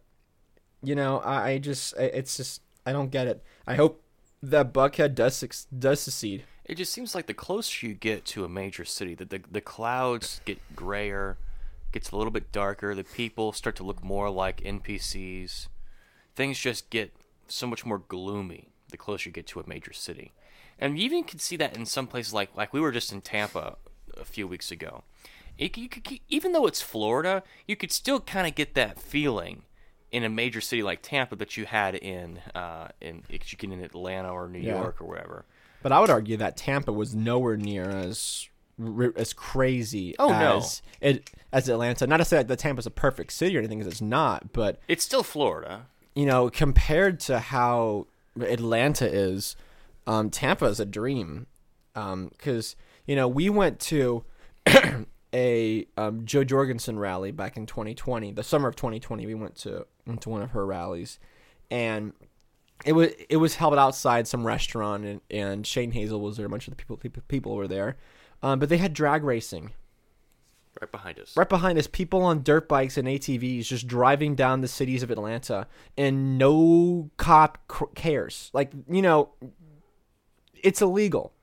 you know, I, I just I- it's just I don't get it. I hope that Buckhead does does succeed. It just seems like the closer you get to a major city, that the the clouds get grayer, gets a little bit darker. The people start to look more like NPCs. Things just get so much more gloomy the closer you get to a major city, and you even can see that in some places like like we were just in Tampa a few weeks ago. It, you could, even though it's Florida, you could still kind of get that feeling in a major city like Tampa that you had in uh, in you get in Atlanta or New Yeah. York or wherever. But I would argue that Tampa was nowhere near as as crazy Oh, no. as it as Atlanta. Not to say that Tampa's a perfect city or anything, because it's not. But It's still Florida. you know, compared to how Atlanta is, um, Tampa is a dream. Because you know, we went to a um, Jo Jorgensen rally back in 2020, the summer of 2020. We went to went to one of her rallies, and it was it was held outside some restaurant, and, and Shane Hazel was there. A bunch of the people people, people were there, um, but they had drag racing Right behind us. right behind us. People on dirt bikes and ATVs just driving down the cities of Atlanta, and no cop cares. Like you know, it's illegal.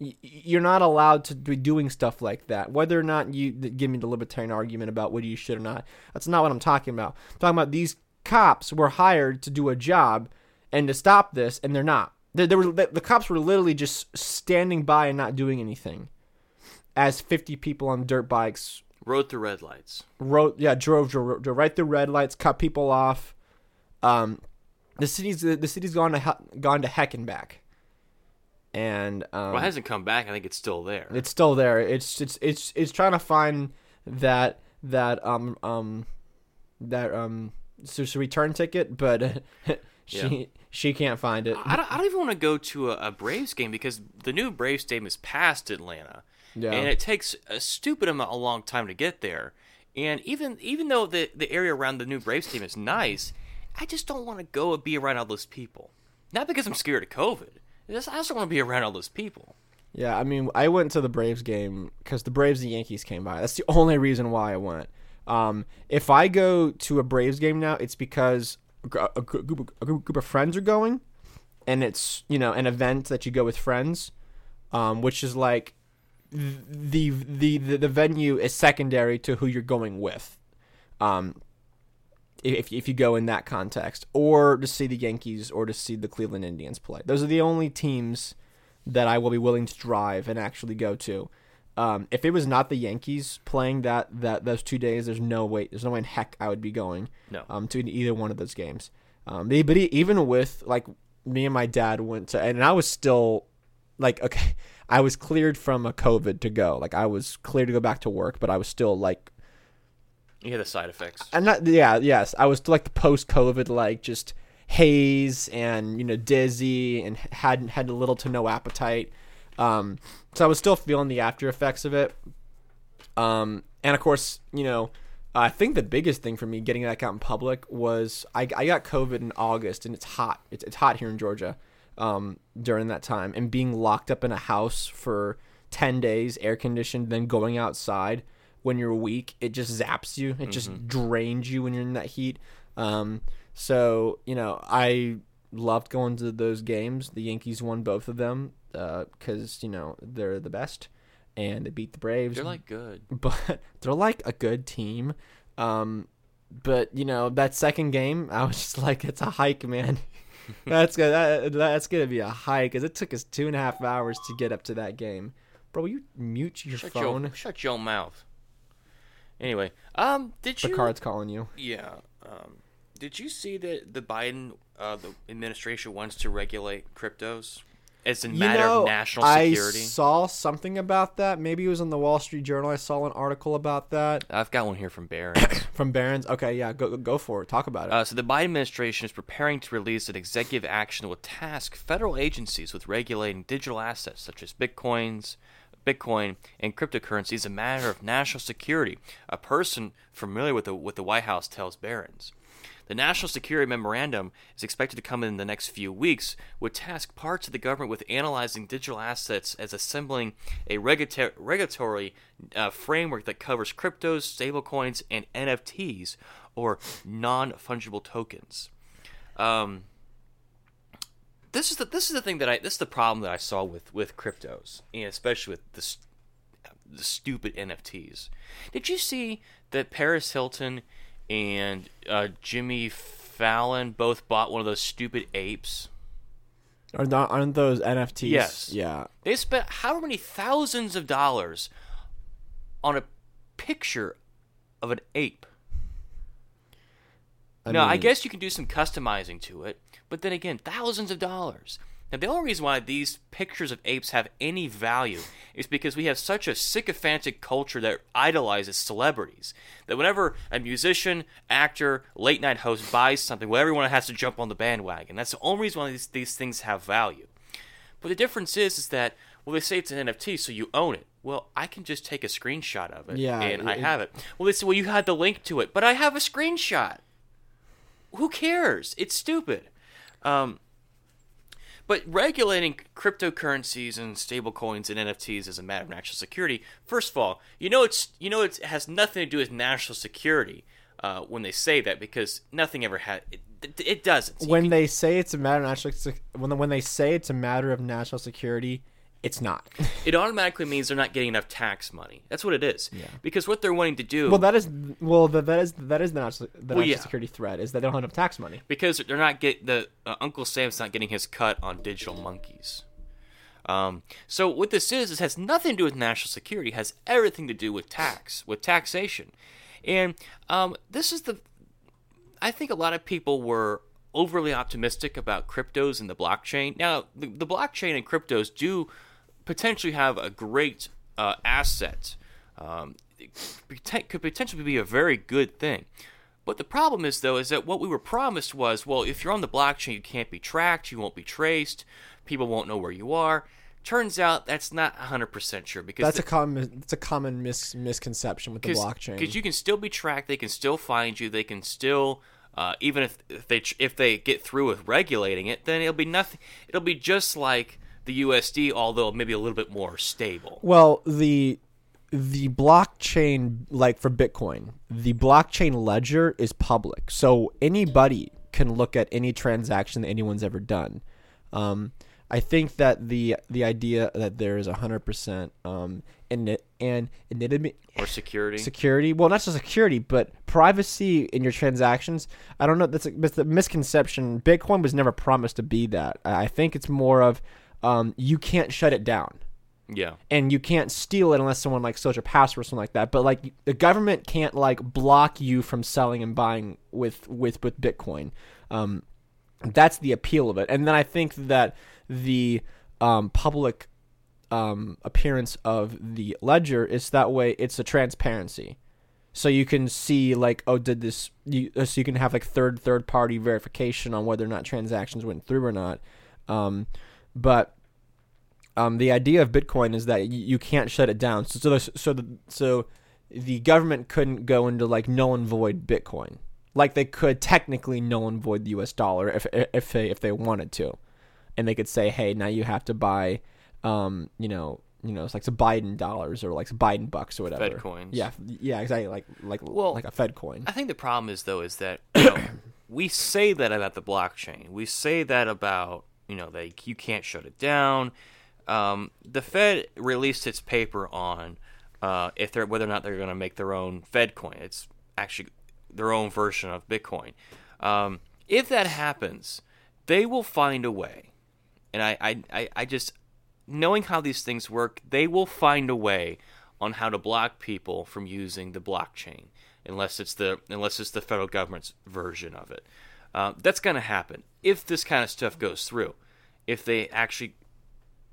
You're not allowed to be doing stuff like that. Whether or not you give me the libertarian argument about whether you should or not, that's not what I'm talking about. I'm talking about these cops were hired to do a job and to stop this, and they're not. There, there were the, the cops were literally just standing by and not doing anything, as 50 people on dirt bikes Rode through red lights. rode yeah drove, drove, drove right through red lights, cut people off. Um, the city's the, the city's gone to he- gone to heck and back, and um, Well, it hasn't come back. I think it's still there. it's still there. It's it's it's it's trying to find that that um um that um so, so return ticket, but she Yeah. she can't find it. I don't, I don't even want to go to a, a Braves game because the new Braves stadium is past Atlanta, Yeah. and it takes a stupid amount, a long time to get there. And even even though the the area around the new Braves stadium is nice, I just don't want to go and be around all those people. Not because I'm scared of COVID. I just, I just want to be around all those people. Yeah, I mean, I went to the Braves game because the Braves and Yankees came by. That's the only reason why I went. Um, if I go to a Braves game now, it's because a a group, a group of friends are going, and it's you know an event that you go with friends, um, which is like the, the the the venue is secondary to who you're going with. Um, if if you go in that context, or to see the Yankees, or to see the Cleveland Indians play, those are the only teams that I will be willing to drive and actually go to. Um, if it was not the Yankees playing that that those two days, there's no way, there's no way in heck I would be going. No. Um, to either one of those games. Um, but but even with like me and my dad went to, and I was still like okay, I was cleared from a COVID to go. Like I was cleared to go back to work, but I was still like You hear the side effects. and not yeah yes. I was like the post covid like just haze and you know dizzy and had had a little to no appetite. Um so i was still feeling the after effects of it. Um and of course you know i think the biggest thing for me getting back out in public was i, I got covid in august and it's hot. It's, it's hot here in georgia um during that time. And being locked up in a house for 10 days air conditioned then going outside when you're weak it just zaps you it just drains you when you're in that heat um so you know i loved going to those games the yankees won both of them because you know they're the best and they beat the braves They're like good. but they're like a good team. Um, but you know that second game, I was just like, it's a hike, man. that's gonna that, that's gonna be a hike because it took us two and a half hours to get up to that game. Bro, will you mute your Shut phone. your shut your mouth. Anyway, um, did you? Picard's calling you. Yeah. Um, did you see that the Biden uh, the administration wants to regulate cryptos It's a matter know, of national security. I saw something about that. Maybe it was in the Wall Street Journal. I saw an article about that I've got one here from Barron's. from Barron's. Okay, yeah, go go for it. Talk about it. Uh, so the Biden administration is preparing to release an executive action that will task federal agencies with regulating digital assets such as bitcoins, Bitcoin, and cryptocurrency as a matter of national security. A person familiar with the with the White House tells Barron's. The National Security Memorandum is expected to come in the next few weeks, would task parts of the government with analyzing digital assets as assembling a regula- regulatory uh, framework that covers cryptos, stablecoins, and NFTs, or non fungible tokens. Um, this is the this is the thing that I this is the problem that I saw with with cryptos, and especially with the the stupid NFTs. Did you see that Paris Hilton and uh, Jimmy Fallon both bought one of those stupid apes? Are not aren't those NFTs? Yes. Yeah. They spent how many thousands of dollars on a picture of an ape? I no, I guess you can do some customizing to it, but then again, thousands of dollars. Now, the only reason why these pictures of apes have any value is because we have such a sycophantic culture that idolizes celebrities. That whenever a musician, actor, late night host buys something, well, everyone has to jump on the bandwagon. That's the only reason why these, these things have value. But the difference is, is that well, they say it's an NFT, so you own it. Well, I can just take a screenshot of it, Yeah, and I have it. Well, they say, well, you had the link to it, but I have a screenshot. Who cares? It's stupid. Um, but regulating cryptocurrencies and stablecoins and NFTs is a matter of national security. First of all, you know it's you know it has nothing to do with national security uh, when they say that because nothing ever had it, it, it doesn't. When they say it's a matter of national when when they say it's a matter of national security, it's not. it automatically means they're not getting enough tax money. That's what it is. Yeah. Because what they're wanting to do well, that is well that, that is that is the national, the Well, national yeah. security threat is that they don't have enough tax money. because they're not get the uh, Uncle Sam's not getting his cut on digital monkeys. Um, so what this is, is has nothing to do with national security. It has everything to do with tax, with taxation, and um, this is the. I think a lot of people were overly optimistic about cryptos and the blockchain. Now, the, the blockchain and cryptos do potentially have a great uh, asset. Um, it could potentially be a very good thing. But the problem is, though, is that what we were promised was, well, if you're on the blockchain, you can't be tracked, you won't be traced, people won't know where you are. Turns out that's not 100% sure because That's the- a common it's a common mis- misconception with the blockchain. because you can still be tracked, they can still find you, they can still uh, even if, if they if they get through with regulating it, then it'll be nothing. It'll be just like the USD, although maybe a little bit more stable. Well, the the blockchain, like for Bitcoin, the blockchain ledger is public, so anybody can look at any transaction that anyone's ever done. Um, I think that the the idea that there is a hundred percent um and and anonymity Or security. security well not just security but privacy in your transactions i don't know that's a, that's the misconception bitcoin was never promised to be that i I think it's more of um, you can't shut it down. Yeah. and you can't steal it unless someone like steals your password or something like that. But like the government can't like block you from selling and buying with with with bitcoin. Um, that's the appeal of it. And then i think that the um, public um, appearance of the ledger is that way it's a transparency. So you can see like oh did this you uh, so you can have like third third party verification on whether or not transactions went through or not. Um, but um, the idea of bitcoin is that y- you can't shut it down so so the, so the, so the government couldn't go into like null and void bitcoin like they could technically null and void the us dollar if if they if they wanted to and they could say, "Hey, now you have to buy, um, you know, you know, it's like some Biden dollars or like some Biden bucks or whatever." Fed coins. Yeah, yeah, exactly. Like like Well, like a Fed coin. I think the problem is though is that you know, we say that about the blockchain. We say that about you know that you can't shut it down. Um, the Fed released its paper on uh, if they're whether or not they're going to make their own Fed coin. It's actually their own version of Bitcoin. Um, if that happens, they will find a way. And I, I, I, I just knowing how these things work, they will find a way on how to block people from using the blockchain, unless it's the unless it's the federal government's version of it. Uh, that's going to happen if this kind of stuff goes through. If they actually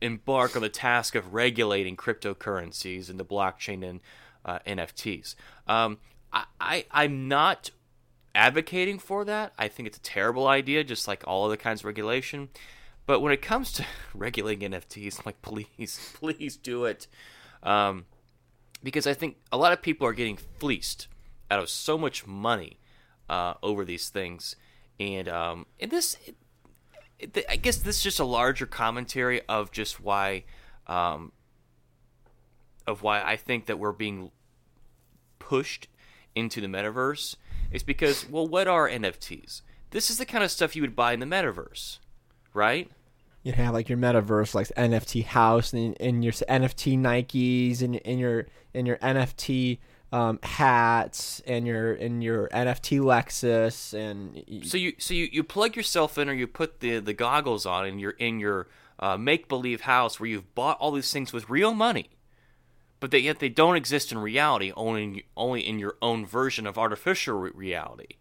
embark on the task of regulating cryptocurrencies and the blockchain and uh, NFTs, um, I, I I'm not advocating for that. I think it's a terrible idea, just like all other kinds of regulation. But when it comes to regulating NFTs, I'm like, please, please do it. Um, because I think a lot of people are getting fleeced out of so much money uh, over these things. And, um, and this, it, it, I guess this is just a larger commentary of just why, um, of why I think that we're being pushed into the metaverse. It's because, well, what are NFTs? This is the kind of stuff you would buy in the metaverse, right? You have like your metaverse, like NFT house, and, and your NFT Nikes, and, and your and your NFT um, hats, and your and your NFT Lexus, and So you so you, you plug yourself in or you put the the goggles on and you're in your uh, make believe house where you've bought all these things with real money, but that yet they don't exist in reality, only only in your own version of artificial re- reality.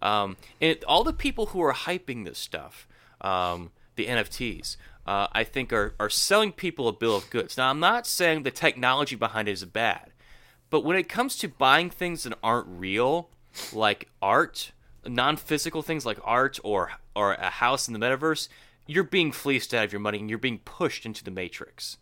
Um, and it, all the people who are hyping this stuff, um, the NFTs, uh, I think are are selling people a bill of goods. Now I'm not saying the technology behind it is bad, but when it comes to buying things that aren't real, like art, non-physical things like art or or a house in the metaverse, you're being fleeced out of your money and you're being pushed into the matrix.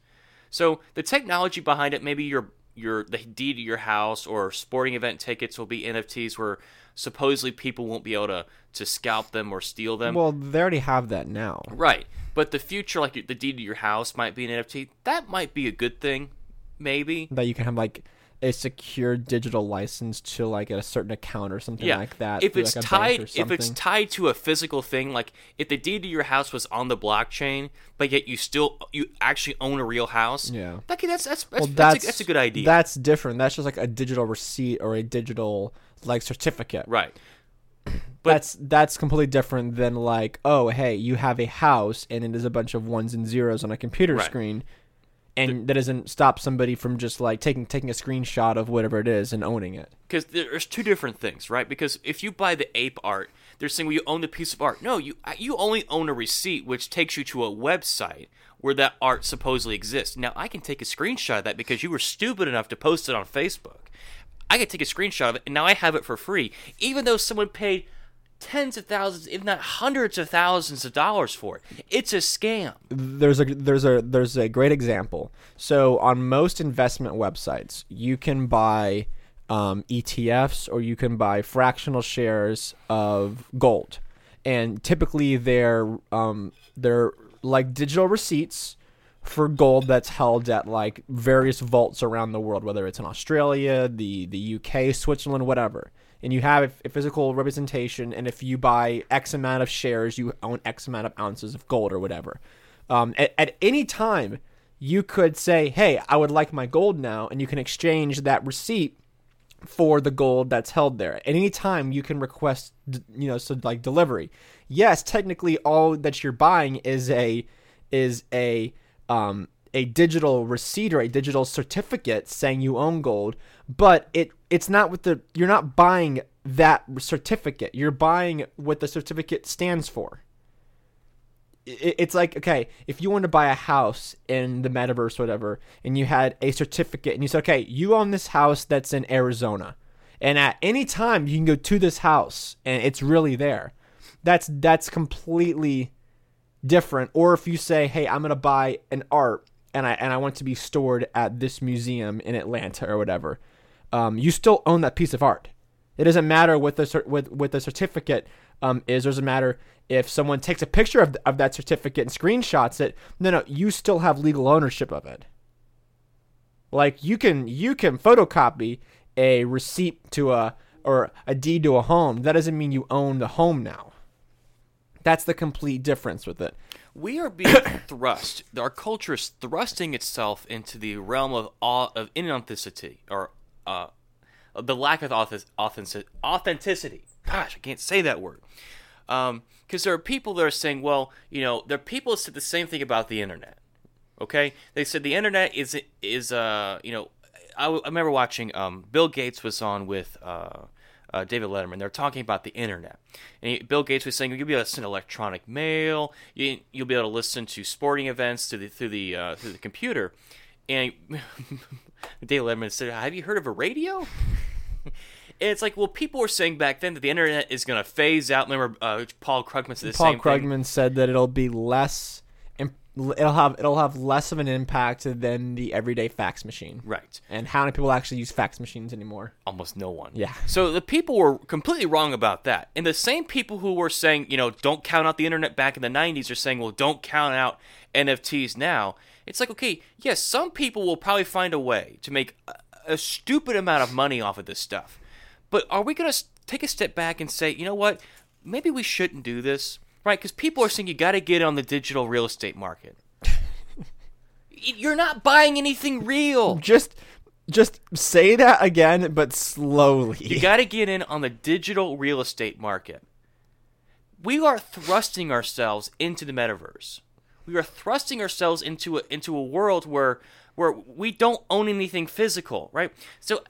So the technology behind it, maybe you're your the deed to your house or sporting event tickets will be NFTs where supposedly people won't be able to to scalp them or steal them. Well, they already have that now. right. But the future, like the deed to your house, might be an NFT. That might be a good thing, maybe. That you can have like a secure digital license to like a certain account or something Yeah, like that. if it's like, tied, if it's tied to a physical thing, like if the deed to your house was on the blockchain, but yet you still you actually own a real house. Yeah. okay, that's that's that's, well, that's, a, that's a good idea. That's different. That's just like a digital receipt or a digital like certificate. right. that's that's completely different than like, oh, hey, you have a house and it is a bunch of ones and zeros on a computer Right. screen, and that doesn't stop somebody from just like taking taking a screenshot of whatever it is and owning it. because there's two different things, right? Because if you buy the ape art, they're saying well, you own the piece of art. No, you you only own a receipt, which takes you to a website where that art supposedly exists. Now I can take a screenshot of that because you were stupid enough to post it on Facebook. I can take a screenshot of it, and now I have it for free, even though someone paid tens of thousands, if not hundreds of thousands of dollars for it. It's a scam. there's a there's a there's a great example. So on most investment websites, you can buy um, ETFs or you can buy fractional shares of gold, and typically they're um, they're like digital receipts for gold that's held at like various vaults around the world, whether it's in Australia, the the UK, Switzerland, whatever. And you have a physical representation, and if you buy X amount of shares, you own X amount of ounces of gold or whatever. Um, at, at any time, you could say, "Hey, I would like my gold now," and you can exchange that receipt for the gold that's held there. At any time, you can request, you know, so like delivery. Yes, technically, all that you're buying is a is a um, a digital receipt or a digital certificate saying you own gold, but it it's not with the you're not buying that certificate. You're buying what the certificate stands for. It's like okay, if you want to buy a house in the metaverse, whatever, and you had a certificate, and you said, okay, you own this house that's in Arizona, and at any time you can go to this house, and it's really there. That's that's completely different or if you say hey i'm to buy an art and i and i want to be stored at this museum in atlanta or whatever um, you still own that piece of art it doesn't matter what the what, what the certificate um, is. It doesn't matter if someone takes a picture of, of that certificate and screenshots it. No, no, you still have legal ownership of it. Like you can you can photocopy a receipt to a or a deed to a home. That doesn't mean you own the home now. That's the complete difference with it. We are being thrust. Our culture is thrusting itself into the realm of of inauthenticity or uh, the lack of auth- authentic- authenticity. Gosh, I can't say that word. Because there are people that are saying, well, you know, there are people that said the same thing about the internet. Okay, they said the internet is is uh you know, I, I remember watching um Bill Gates was on with uh. Uh, David Letterman. They're talking about the internet, and he, Bill Gates was saying you'll be able to send electronic mail. You, you'll be able to listen to sporting events through the through the uh, through the computer. And David Letterman said, "Have you heard of a radio?" And it's like, well, people were saying back then that the internet is going to phase out. Remember, uh, Paul Krugman said the Paul same thing. Krugman said that it'll be less. It'll have it'll have less of an impact than the everyday fax machine. Right. And how many people actually use fax machines anymore? Almost no one. Yeah. So the people were completely wrong about that. And the same people who were saying, you know, don't count out the internet back in the 90s are saying, well, don't count out NFTs now. It's like, okay, yes, some people will probably find a way to make a, a stupid amount of money off of this stuff. But are we going to take a step back and say, you know what? Maybe we shouldn't do this, right? Because people are saying you got to get on the digital real estate market. You're not buying anything real. Just just say that again, but slowly. You got to get in on the digital real estate market. We are thrusting ourselves into the metaverse. We are thrusting ourselves into a, into a world where where we don't own anything physical, right? So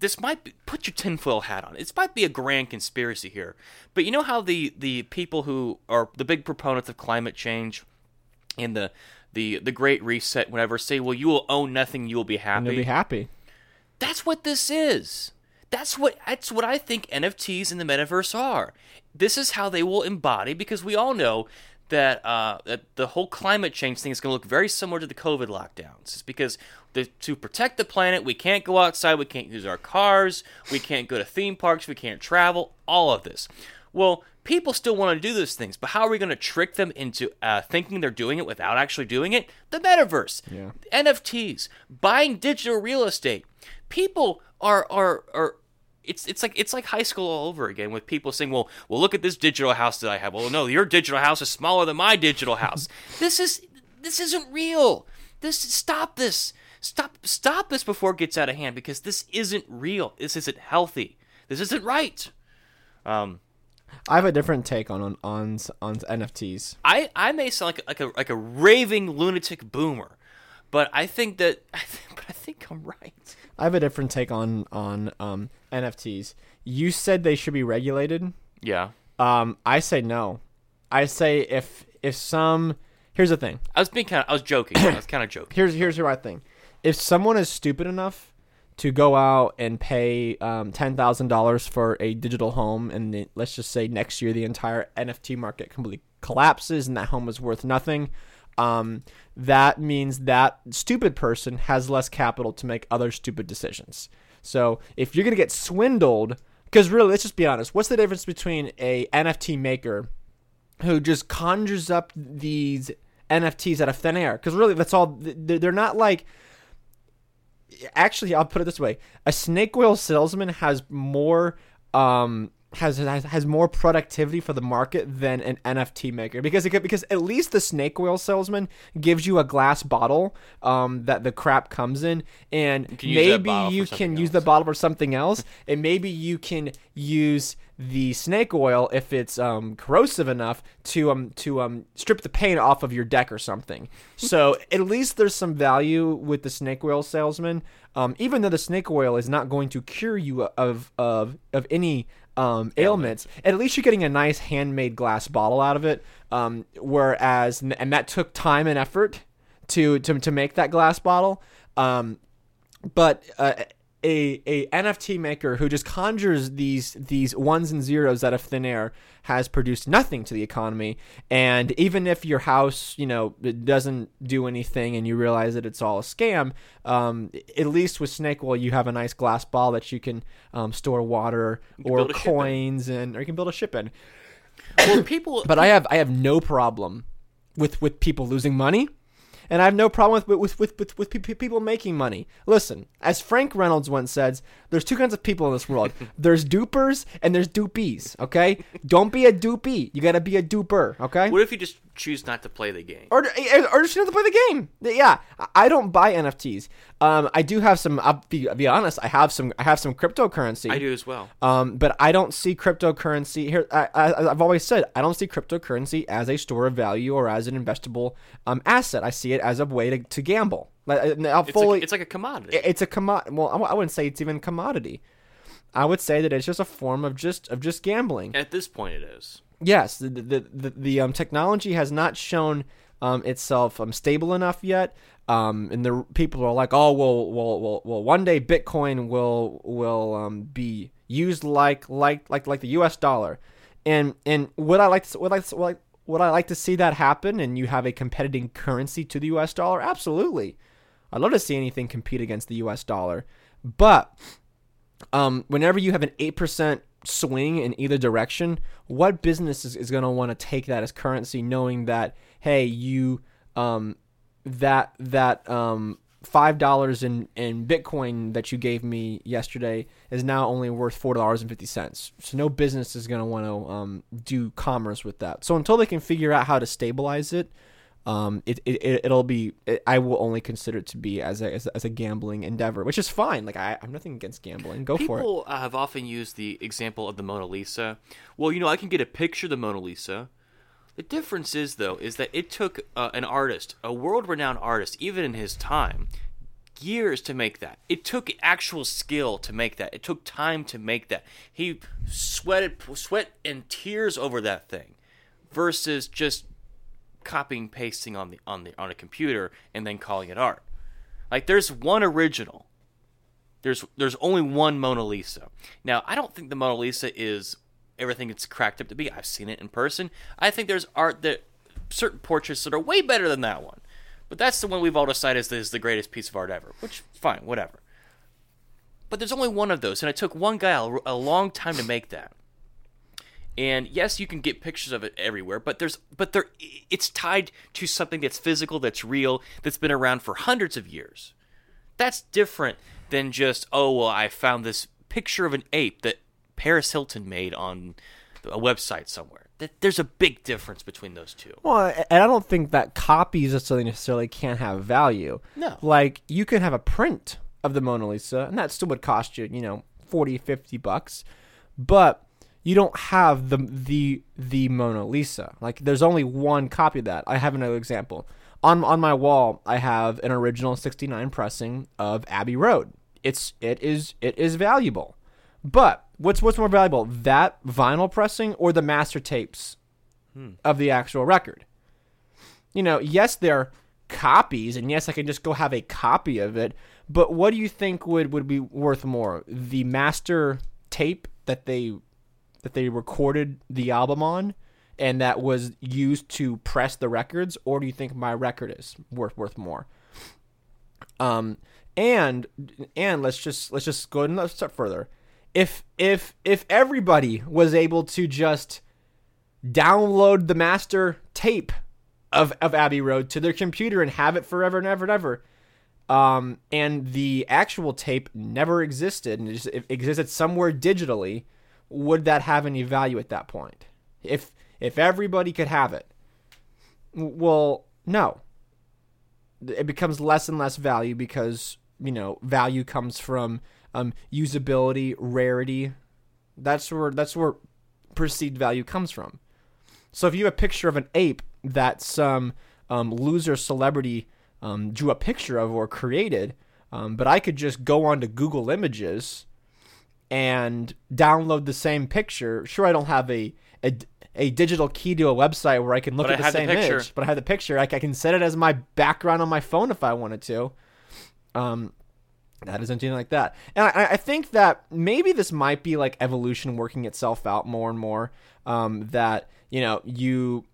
this might be, put your tinfoil hat on. This might be a grand conspiracy here, but you know how the the people who are the big proponents of climate change and the the the Great Reset, whatever, say, well, you will own nothing, you will be happy. and you'll be happy. That's what this is. That's what that's what I think NFTs in the metaverse are. This is how they will embody because we all know that uh, that the whole climate change thing is going to look very similar to the COVID lockdowns. It's because the, to protect the planet, we can't go outside, we can't use our cars, we can't go to theme parks, we can't travel, all of this. Well, people still want to do those things, but how are we going to trick them into uh, thinking they're doing it without actually doing it? The metaverse, Yeah. NFTs, buying digital real estate. People are are are. It's, it's like it's like high school all over again with people saying, "Well, well, look at this digital house that I have." Well, no, your digital house is smaller than my digital house. this is this isn't real. This stop this. Stop stop this before it gets out of hand because this isn't real. This isn't healthy. This isn't right. Um, I have a different take on on on, on NFTs. I, I may sound like a, like a like a raving lunatic boomer, but I think that I think, but I think I'm right. I have a different take on on um, NFTs. You said they should be regulated. Yeah, Um, I say no. I say if if some here's the thing. I was being kind of I was joking. I was kind of joking. Here's here's my thing. If someone is stupid enough to go out and pay um, ten thousand dollars for a digital home, and the, let's just say next year the entire NFT market completely collapses and that home is worth nothing, um, that means that stupid person has less capital to make other stupid decisions. So if you're gonna get swindled, because really, let's just be honest, what's the difference between a NFT maker who just conjures up these NFTs out of thin air. Because really, that's all. They're not like. Actually, I'll put it this way: a snake oil salesman has more. Um, has, has has more productivity for the market than an NFT maker. Because it, could- because at least the snake oil salesman gives you a glass bottle um, that the crap comes in. And use maybe you can use the bottle for something else, and maybe you can use the snake oil if it's um, corrosive enough to um to um strip the paint off of your deck or something. So at least there's some value with the snake oil salesman, um, even though the snake oil is not going to cure you of of of any um, ailments. At least you're getting a nice handmade glass bottle out of it. Um, whereas and that took time and effort to to to make that glass bottle. Um, but uh, a a NFT maker who just conjures these these ones and zeros out of thin air has produced nothing to the economy. And even if your house, you know, doesn't do anything, and you realize that it's all a scam, um, at least with Snake Oil, you have a nice glass ball that you can um, store water or coins, and or you can build a ship in. Well, people, But I have I have no problem with with people losing money, and I have no problem with with with with, with pe- pe- people making money. Listen, as Frank Reynolds once said, there's two kinds of people in this world. there's dupers and there's dupies. Okay, don't be a dupie. You gotta be a duper. Okay. what if you just choose not to play the game? Or, or just not to play the game. Yeah, I don't buy NFTs. Um, I do have some. I'll be, I'll be honest. I have some. I have some cryptocurrency. I do as well. Um, but I don't see cryptocurrency here. I, I, I've always said I don't see cryptocurrency as a store of value or as an investable um, asset. I see it as a way to, to gamble. Like, I'll It's, fully, like, it's like a commodity. it's a commodity. Well, I w- I wouldn't say it's even commodity. I would say that it's just a form of just of just gambling. At this point, it is. Yes, the the the, the um, technology has not shown um, itself um, stable enough yet. Um, and the people are like, oh well, well, well, well, one day Bitcoin will will um, be used like like like like the U.S. dollar, and and would I like to, would I would I, would I like to see that happen? And you have a competing currency to the U.S. dollar? Absolutely, I'd love to see anything compete against the U.S. dollar, but um, whenever you have an 8% swing in either direction, what business is, is going to want to take that as currency knowing that, hey, you, um, that, that, um, five dollars in, in Bitcoin that you gave me yesterday is now only worth four dollars and fifty cents. So no business is going to want to um, do commerce with that. So until they can figure out how to stabilize it, um, it, it it- it'll be. It, I will only consider it to be as a, as a as a gambling endeavor, which is fine. Like I, I'm nothing against gambling. Go for it. People uh, have often used the example of the Mona Lisa. Well, you know, I can get a picture of the Mona Lisa. The difference is, though, is that it took uh, an artist, a world-renowned artist, even in his time, years to make that. It took actual skill to make that. It took time to make that. He sweated, sweat and tears over that thing, versus just copying pasting on the on the on a computer and then calling it art. Like there's one original There's there's only one Mona Lisa. Now, I don't think the Mona Lisa is everything it's cracked up to be. I've seen it in person. I think there's art that certain portraits that are way better than that one. But that's the one we've all decided is the, is the greatest piece of art ever. Which fine, whatever. But there's only one of those, and it took one guy a, a long time to make that. And yes, you can get pictures of it everywhere, but there's but there it's tied to something that's physical, that's real, that's been around for hundreds of years. That's different than just oh well, I found this picture of an ape that Paris Hilton made on a website somewhere. There's a big difference between those two. Well, and I don't think that copies of something necessarily can't have value. No. Like, you could have a print of the Mona Lisa, and that still would cost you, you know, 40, 50 bucks. But you don't have the the the Mona Lisa. Like there's only one copy of that. I have another example. On on my wall, I have an original 69 pressing of Abbey Road. It's it is it is valuable. But what's what's more valuable, that vinyl pressing or the master tapes hmm. of the actual record? You know, yes, they're copies, and yes, I can just go have a copy of it. But what do you think would would be worth more, the master tape that they that they recorded the album on, and that was used to press the records, or do you think my record is worth worth more? Um, and and let's just let's just go a step further if if if everybody was able to just download the master tape of of Abbey Road to their computer and have it forever and ever and ever, um, and the actual tape never existed and it just existed somewhere digitally, would that have any value at that point? If if everybody could have it, well, no. It becomes less and less value because you know value comes from um, usability, rarity. That's where that's where perceived value comes from. So if you have a picture of an ape that some um, loser celebrity um, drew a picture of or created, um, but I could just go onto Google Images and download the same picture. Sure, I don't have a a, a digital key to a website where I can look but at the same the image, but I have the picture. I, I, can set it as my background on my phone if I wanted to. Um, that is anything like that. And I, I, think that maybe this might be like evolution working itself out more and more. Um, that you know you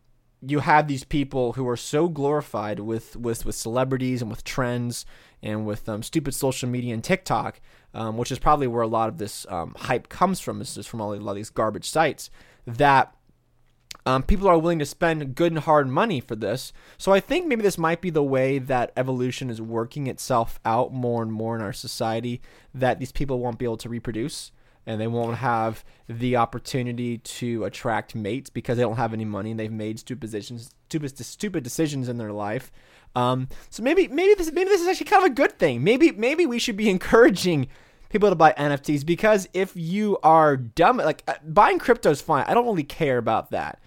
you have these people who are so glorified with with with celebrities and with trends and with um, stupid social media and TikTok, um, which is probably where a lot of this um, hype comes from. Is just from all, a lot of these garbage sites that um, people are willing to spend good and hard money for this. So I think maybe this might be the way that evolution is working itself out more and more in our society that these people won't be able to reproduce and they won't have the opportunity to attract mates because they don't have any money and they've made stupid decisions stupid, stupid decisions in their life. Um, so maybe maybe this maybe this is actually kind of a good thing. Maybe maybe we should be encouraging people to buy NFTs because if you are dumb like uh, buying crypto is fine. I don't really care about that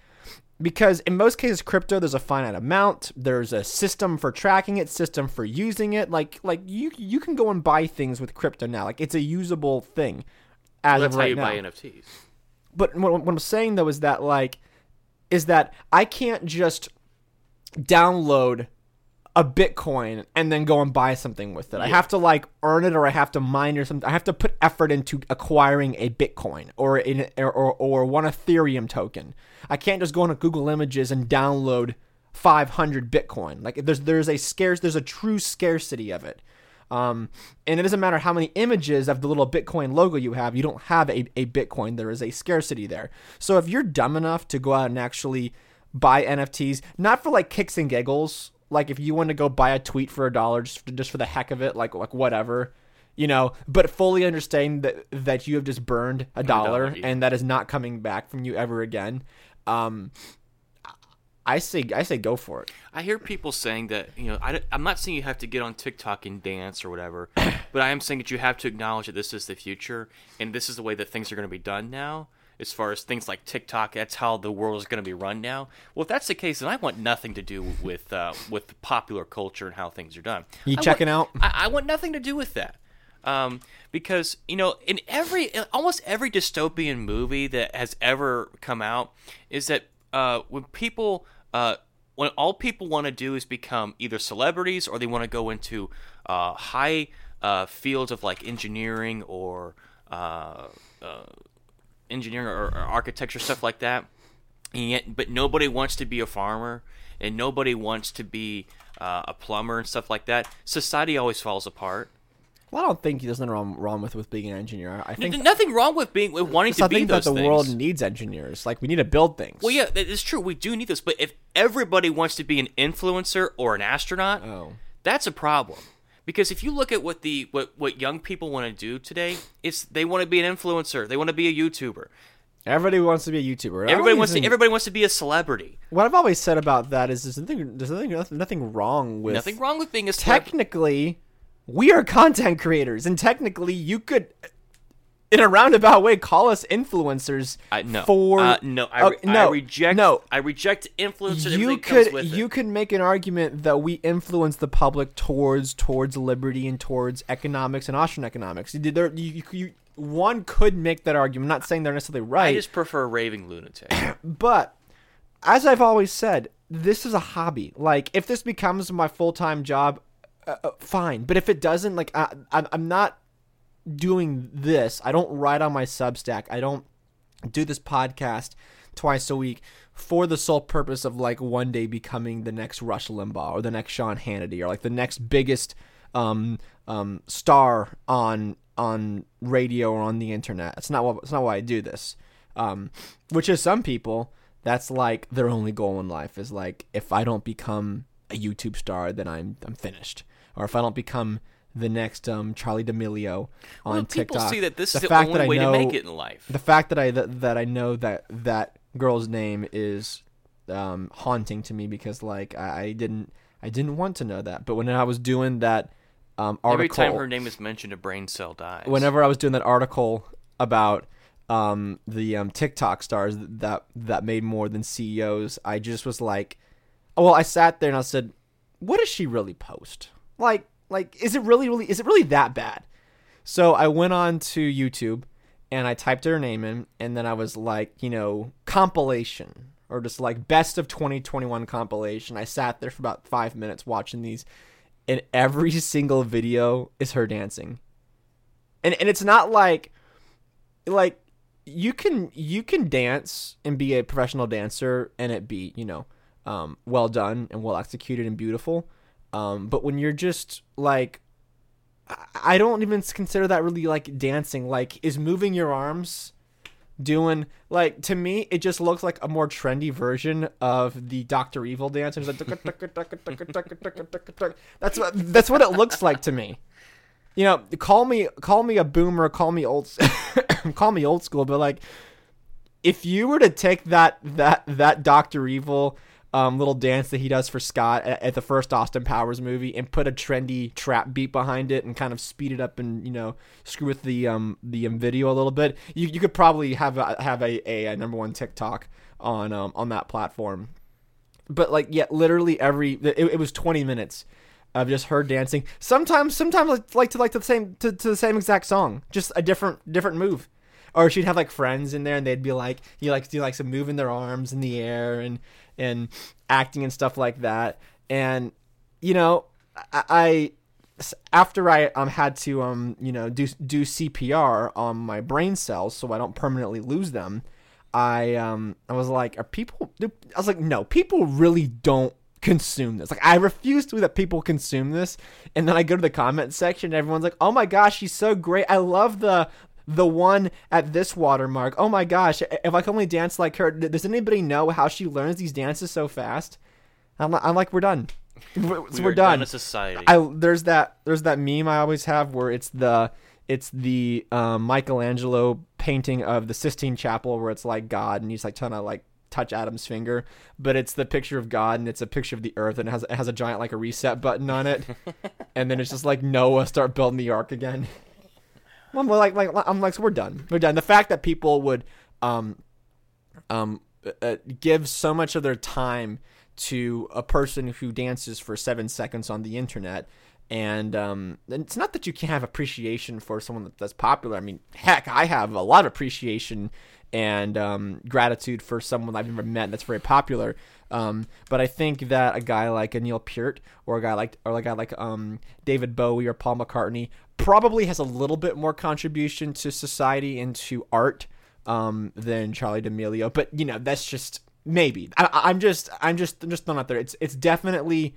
because in most cases crypto there's a finite amount there's a system for tracking it system for using it like like you you can go and buy things with crypto now like it's a usable thing as well, that's of right how you now. buy nfts but what, what i'm saying though is that like is that i can't just download a Bitcoin and then go and buy something with it. Yeah. I have to like earn it or I have to mine or something. I have to put effort into acquiring a Bitcoin or in or, or, or one Ethereum token. I can't just go into Google Images and download 500 Bitcoin. Like there's there's a scarce there's a true scarcity of it. Um, and it doesn't matter how many images of the little Bitcoin logo you have, you don't have a, a Bitcoin. There is a scarcity there. So if you're dumb enough to go out and actually buy NFTs, not for like kicks and giggles, like if you want to go buy a tweet for a dollar just for, just for the heck of it, like like whatever, you know, but fully understand that that you have just burned a dollar and that is not coming back from you ever again. Um, I say I say go for it. I hear people saying that you know I, am not saying you have to get on TikTok and dance or whatever, but I am saying that you have to acknowledge that this is the future and this is the way that things are going to be done now as far as things like TikTok. That's how the world is going to be run now. Well, if that's the case, then I want nothing to do with uh, with popular culture and how things are done. You I checking want, out? I, I, want nothing to do with that. Um, because you know, in every in almost every dystopian movie that has ever come out, is that uh, when people uh, when all people want to do is become either celebrities or they want to go into uh, high uh, fields of like engineering or uh, uh, engineering or, or architecture stuff like that. And yet, but nobody wants to be a farmer, and nobody wants to be uh, a plumber and stuff like that. Society always falls apart. Well, I don't think there's nothing wrong, wrong with with being an engineer. I think N- nothing wrong with being with wanting to I be think that the things. world needs engineers. Like we need to build things. Well, yeah, it's true. We do need this, but if everybody wants to be an influencer or an astronaut, Oh. that's a problem. Because if you look at what the what what young people want to do today, it's they want to be an influencer, they want to be a YouTuber. Everybody wants to be a YouTuber. Everybody wants to everybody wants to be a celebrity. What I've always said about that is there's nothing there's nothing nothing wrong with Nothing wrong with being a celebrity. technically we are content creators and technically you could in a roundabout way call us influencers I, no, for uh, no, I, re- no I reject. no I reject influence. and you could with it. you could make an argument that we influence the public towards towards liberty and towards economics and Austrian economics. You, there, you, you, you, one could make that argument. I'm not saying they're necessarily right, I just prefer a raving lunatic. but as I've always said, this is a hobby. Like if this becomes my full time job, uh, uh, fine. But if it doesn't, like I, I'm, I'm not doing this. I don't write on my Substack. I don't do this podcast twice a week for the sole purpose of like one day becoming the next Rush Limbaugh or the next Sean Hannity or like the next biggest um, um, star on on radio or on the internet. It's not what it's not why I do this. Um, which is some people that's like their only goal in life is like if I don't become a YouTube star, then I'm I'm finished. Or if I don't become the next um, Charli D'Amelio on well, people TikTok. see that this the is the fact only that I way know, to make it in life. the fact that I that, that I know that that girl's name is um, haunting to me because like I, I didn't I didn't want to know that, but when I was doing that um, article, Every time her name is mentioned, a brain cell dies. whenever I was doing that article about um, the um, TikTok stars that that made more than CEOs, I just was like, well, I sat there and I said, what does she really post? Like, like is it really, really, is it really that bad? So I went on to YouTube and I typed her name in, and then I was like, you know, compilation or just like best of 2021 compilation. I sat there for about five minutes watching these, and every single video is her dancing. And and it's not like like you can you can dance and be a professional dancer and it be you know um, well done and well executed and beautiful. Um, but when you're just like I- don't even consider that really like dancing. Like, is moving your arms doing like to me? It just looks like a more trendy version of the Doctor Evil dance. Like that's what that's what it looks like to me. You know, call me call me a boomer, call me old, call me old school, but like if you were to take that that that Doctor Evil um, little dance that he does for Scott at, at the first Austin Powers movie and put a trendy trap beat behind it and kind of speed it up and you know screw with the um the um, video a little bit, you, you could probably have a, have a, a, a number one TikTok on um on that platform. But like yeah, literally every it, it was twenty minutes of just her dancing. Sometimes sometimes like- like to like to the same to, to the same exact song, just a different different move or she'd have like friends in there and they'd be like you like do like some moving their arms in the air and and acting and stuff like that. And you know i, I after i um had to um you know do do cpr on my brain cells so i don't permanently lose them i um i was like are people i was like no people really don't consume this. Like i refuse to that people consume this. And then i go to the comment section and everyone's like oh my gosh she's so great. I love the the one at this watermark. Oh my gosh, if I could only dance like her. Does anybody know how she learns these dances so fast? I'm, I'm like, we're done. We're, we we're done done. society. I there's that there's that meme I always have where it's the it's the um, Michelangelo painting of the Sistine Chapel where it's like God and he's like trying to like touch Adam's finger, but it's the picture of God and it's a picture of the earth and it has it has a giant like a reset button on it, and then it's just like Noah start building the ark again. I'm like, like, I'm like, so we're done. We're done. The fact that people would, um, um, uh, give so much of their time to a person who dances for seven seconds on the internet, And um, and it's not that you can't have appreciation for someone that, that's popular. I mean, heck, I have a lot of appreciation and um, gratitude for someone I've never met that's very popular. Um, but I think that a guy like a Neil Peart or a guy like or a guy like um, David Bowie or Paul McCartney probably has a little bit more contribution to society and to art um, than Charli D'Amelio. But you know, that's just maybe. I, I'm just I'm just I'm just throwing out there. It's it's definitely.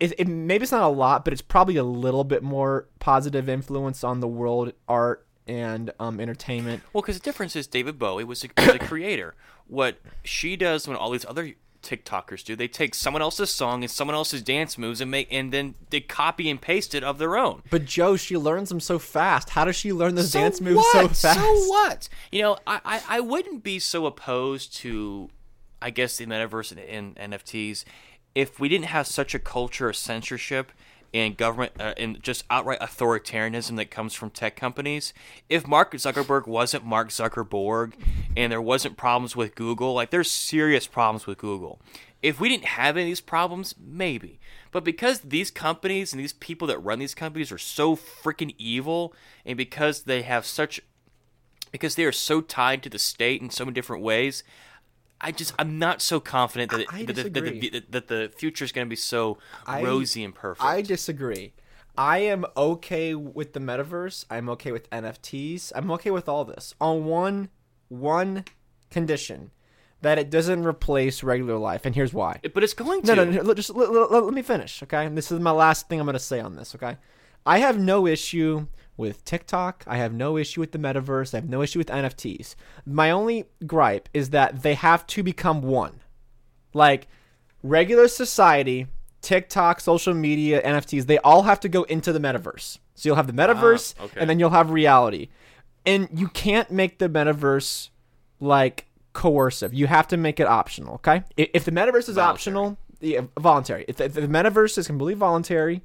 It, it, maybe it's not a lot, but it's probably a little bit more positive influence on the world art and um, entertainment. Well, because the difference is David Bowie was a, was a creator. What she does when all these other TikTokers do, they take someone else's song and someone else's dance moves and make and then they copy and paste it of their own. But Joe, she learns them so fast. How does she learn those So dance moves what? so fast? So what? You know, I, I, I wouldn't be so opposed to, I guess, the metaverse and, and NFTs if we didn't have such a culture of censorship and government uh, and just outright authoritarianism that comes from tech companies. If Mark Zuckerberg wasn't Mark Zuckerberg and there wasn't problems with Google, like there's serious problems with Google. If we didn't have any of these problems, maybe. But because these companies and these people that run these companies are so freaking evil and because they have such because they are so tied to the state in so many different ways, I just I'm not so confident that it, I that, the, that, the, that, the future is going to be so I- rosy and perfect. I disagree. I am okay with the metaverse. I'm okay with NFTs. I'm okay with all this on one one condition that it doesn't replace regular life. And here's why. but it's going to. No, no, no. let- Just let, let- let me finish, okay? And this is my last thing I'm going to say on this, okay? I have no issue with TikTok. I have no issue with the metaverse. I have no issue with NFTs. My only gripe is that they have to become one. Like regular society, TikTok, social media, NFTs, they all have to go into the metaverse. So you'll have the metaverse Ah, okay. and then you'll have reality. And you can't make the metaverse like coercive. You have to make it optional, okay? If the metaverse is optional, yeah, voluntary. If the, if the metaverse is completely voluntary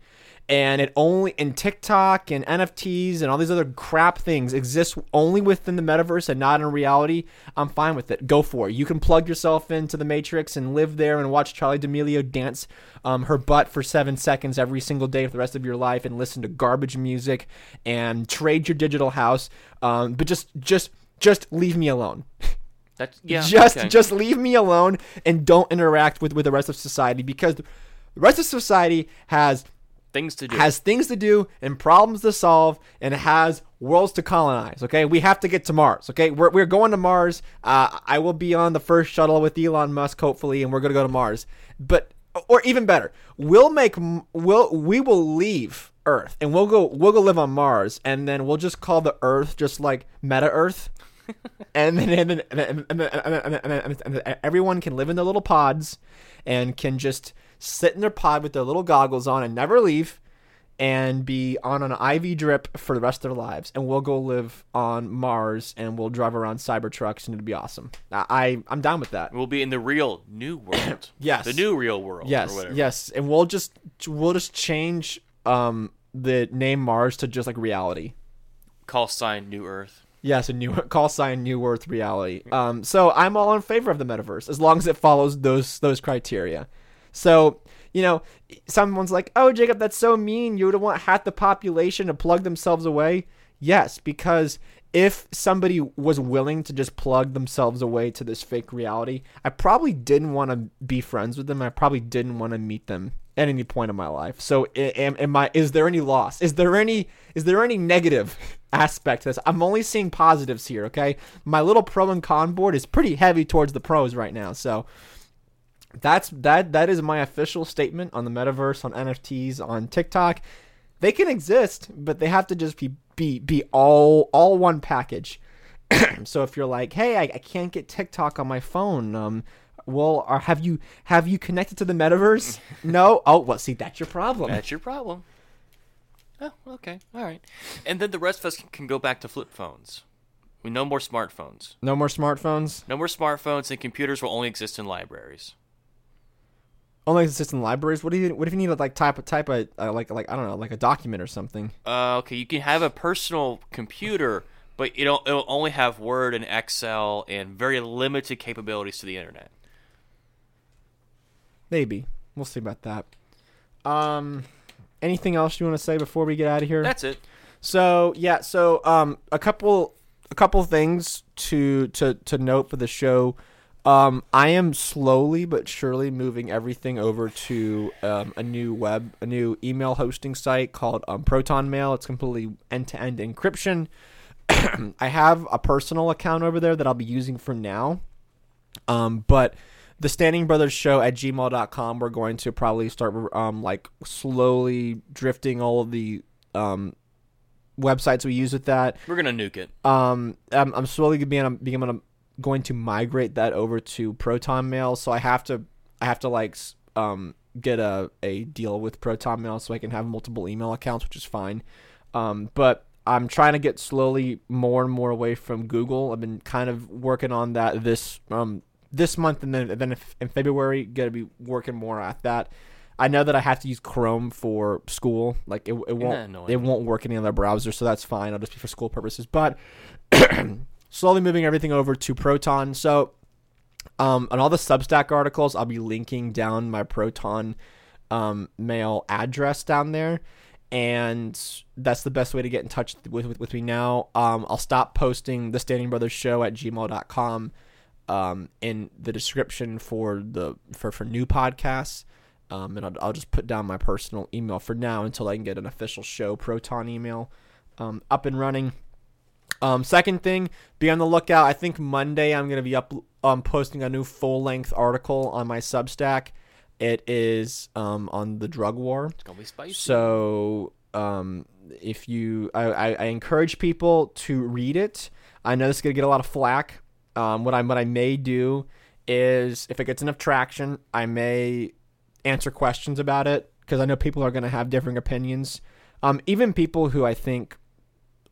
and it only and TikTok and NFTs and all these other crap things exist only within the metaverse and not in reality, I'm fine with it. Go for it. You can plug yourself into the Matrix and live there and watch Charli D'Amelio dance um, her butt for seven seconds every single day for the rest of your life and listen to garbage music and trade your digital house. Um, but just just just leave me alone. That's yeah. just okay. just leave me alone and don't interact with with the rest of society because the rest of society has things to do. has things to do and problems to solve and has worlds to colonize okay? We have to get to mars okay? We're, we're going to mars. Uh, i will be on the first shuttle with elon musk hopefully and we're going to go to mars. But or even better we'll make we'll we will leave earth and we'll go we'll go live on mars and then we'll just call the earth just like meta earth. And then and then, and then, and then, and then, and then, and then everyone can live in their little pods and can just sit in their pod with their little goggles on and never leave and be on an IV drip for the rest of their lives. And we'll go live on Mars and we'll drive around cyber trucks and it'll be awesome. I, I I'm down with that. we'll be in the real new world. Yes. The new real world. Or Yes, yes, and we'll just we'll just change um the name Mars to just like reality. Call sign New Earth. Yes, a new call sign New Earth reality. Um, so I'm all in favor of the metaverse as long as it follows those those criteria. So you know, someone's like, "Oh, Jacob, that's so mean. You would want half the population to plug themselves away." Yes, because if somebody was willing to just plug themselves away to this fake reality, I probably didn't want to be friends with them. I probably didn't want to meet them at any point in my life. So, am, am I? Is there any loss? Is there any? Is there any negative aspect to this? I'm only seeing positives here. Okay, my little pro and con board is pretty heavy towards the pros right now. So, that's that. That is my official statement on the metaverse, on NFTs, on TikTok. They can exist, but they have to just be be be all all one package. so if you're like, hey, I, I can't get TikTok on my phone, um, well, or have you have you connected to the metaverse? no. Oh, well, see, that's your problem. That's your problem. Oh, okay, all right. And then the rest of us can, can go back to flip phones. We no more smartphones. No more smartphones. No more smartphones, and computers will only exist in libraries. Only exist in libraries. What do you? What if you need to like type a type a uh, like like I don't know like a document or something? Uh, okay, you can have a personal computer, but it'll, it'll only have Word and Excel and very limited capabilities to the internet. Maybe we'll see about that. Um, anything else you want to say before we get out of here? That's it. So yeah, so um, a couple a couple things to to to note for the show. Um, I am slowly but surely moving everything over to um, a new web, a new email hosting site called um, Proton Mail. It's completely end to end encryption. I have a personal account over there that I'll be using for now. Um, but the Standing Brothers Show at gmail.com, we're going to probably start um, like slowly drifting all of the um, websites we use with that. We're gonna nuke it. Um, I'm, I'm slowly being to going to migrate that over to Proton Mail. So I have to I have to like um get a a deal with Proton Mail so I can have multiple email accounts, which is fine. Um, but I'm trying to get slowly more and more away from Google. I've been kind of working on that this um this month and then then in February gonna be working more at that. I know that I have to use Chrome for school. Like it, it won't it won't work in any other browser, so that's fine. I'll just be for school purposes. But slowly moving everything over to Proton. So um, on all the Substack articles, I'll be linking down my Proton um, mail address down there. And that's the best way to get in touch with, with, with me now. Um, I'll stop posting the Standing Brothers Show at gmail.com um, in the description for the for, for new podcasts. Um, and I'll, I'll just put down my personal email for now until I can get an official show Proton email um, up and running. Um, second thing, be on the lookout. I think Monday I'm going to be up um, posting a new full length article on my Substack. It is um, on the drug war. It's gonna be spicy. So um, if you, I, I, I encourage people to read it. I know this is gonna get a lot of flack. Um, what I what I may do is if it gets enough traction, I may answer questions about it because I know people are gonna have different opinions. Um, even people who I think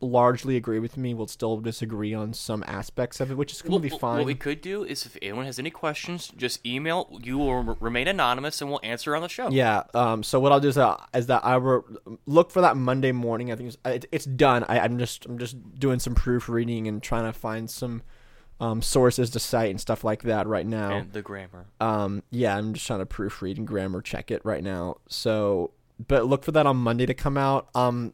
largely agree with me will still disagree on some aspects of it, which is completely well, fine. What we could do is, if anyone has any questions, just email. You will remain anonymous, and we'll answer on the show. Yeah. Um. So what I'll do is, uh, is that I will look for that Monday morning. I think it's, it, it's done. I, I'm just I'm just doing some proofreading and trying to find some um, sources to cite and stuff like that right now. And the grammar. Um. Yeah. I'm just trying to proofread and grammar check it right now. So, but look for that on Monday to come out. Um.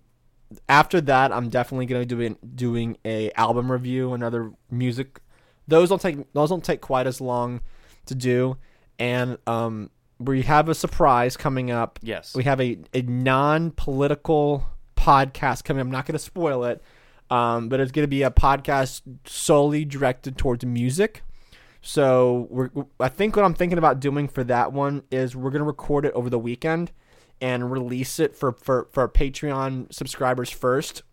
After that, I'm definitely gonna be doing doing a album review, another music. Those don't take those don't take quite as long to do, and um, we have a surprise coming up. Yes. We have a, a non political podcast coming. I'm not going to spoil it, um, but it's going to be a podcast solely directed towards music. So we're, I think what I'm thinking about doing for that one is we're going to record it over the weekend and release it for, for, for Patreon subscribers first.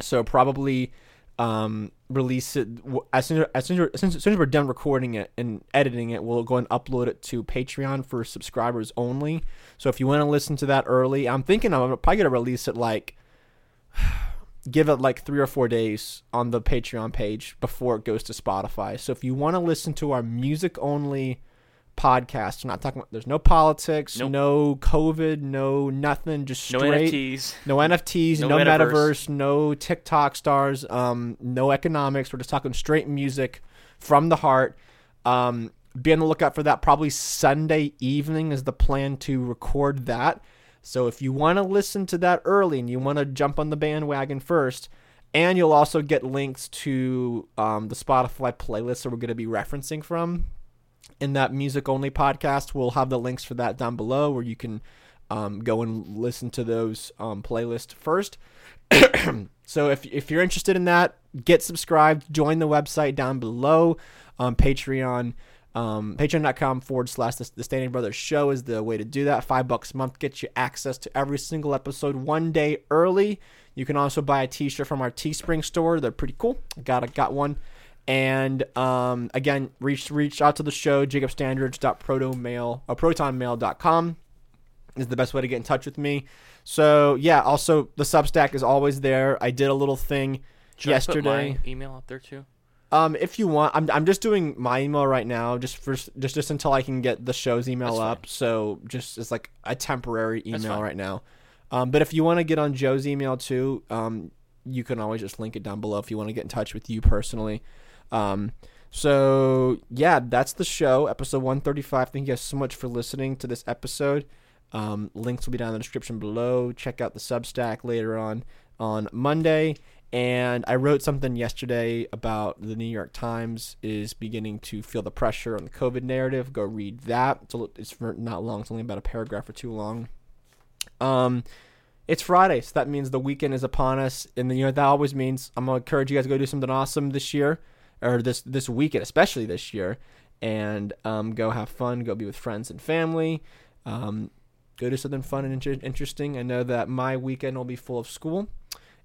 So probably um, release it as soon as, soon as, as soon as we're done recording it and editing it. We'll go and upload it to Patreon for subscribers only. So if you want to listen to that early, I'm thinking I'm probably gonna release it like give it like three or four days on the Patreon page before it goes to Spotify. So if you want to listen to our music only podcast, we're not talking about there's no politics, Nope. no COVID, no nothing, just No straight NFTs. no NFTs, no, No metaverse. metaverse. no TikTok stars, um, no economics. We're just talking straight music from the heart. Um, be on the lookout for that. Probably Sunday evening is the plan to record that. So if you want to listen to that early and you want to jump on the bandwagon first, and you'll also get links to um, the Spotify playlist that we're going to be referencing from in that music only podcast. We'll have the links for that down below where you can um, go and listen to those um, playlists first. so if, if you're interested in that, get subscribed, join the website down below. Um, Patreon, um, patreon.com forward slash the, Standing Brothers Show is the way to do that. Five bucks a month gets you access to every single episode one day early. You can also buy a t-shirt from our Teespring store. They're pretty cool. Got a, got one. And um, again, reach reach out to the show, jacobstandards.protomail or protonmail.com is the best way to get in touch with me. So yeah, also the Substack is always there. I did a little thing Should yesterday. my email up there too. Um, if you want, I'm I'm just doing my email right now, just for just just until I can get the show's email That's up. So just it's like a temporary email right now. Um, but if you want to get on Joe's email too, um, you can always just link it down below if you want to get in touch with you personally. Um, so yeah, that's the show, episode 135. Thank you guys so much for listening to this episode. Um, links will be down in the description below. Check out the Substack later on on Monday. And I wrote something yesterday about the New York Times is beginning to feel the pressure on the COVID narrative. Go read that. It's, a, it's not long. It's only about a paragraph or two long. Um, it's Friday, so that means the weekend is upon us, and you know that always means I'm gonna encourage you guys to go do something awesome this year, or this this weekend, especially this year, and um, go have fun, go be with friends and family, um, go do something fun and inter- interesting. I know that my weekend will be full of school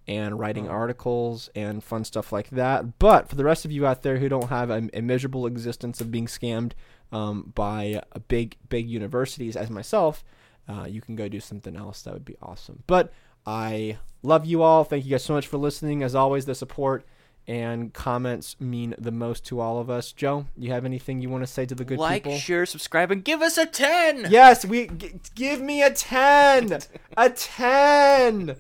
and writing articles and fun stuff like that. But for the rest of you out there who don't have a, a miserable existence of being scammed um, by a big big universities as myself uh, you can go do something else. That would be awesome. But I love you all. Thank you guys so much for listening. As always, the support and comments mean the most to all of us. Joe, you have anything you want to say to the good like, people? Like, share, subscribe, and give us a 10! Yes, we g- give me a 10. a 10.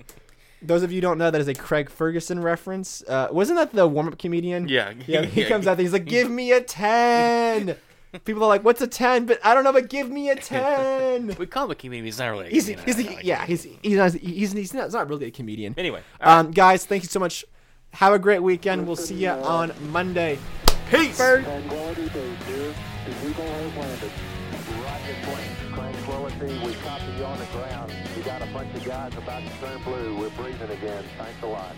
Those of you who don't know that is a Craig Ferguson reference. Uh, wasn't that the warm-up comedian? Yeah. Yeah, he comes out there he's like, "Give me a 10." People are like, "What's a 10?" But I don't know, but give me a 10. We call him a comedian, he's not really a He's, comedian. he's, I- yeah, he's he's not, he's, he's, not, he's not really a comedian. Anyway, right. Um, guys, thank you so much. Have a great weekend. We'll see you on Monday. Peace. Tranquility Base here. The Eagle has landed. Roger, plane. Tranquility, we copy you on the ground. You got a bunch of guys about to turn blue. We're breathing again. Thanks a lot.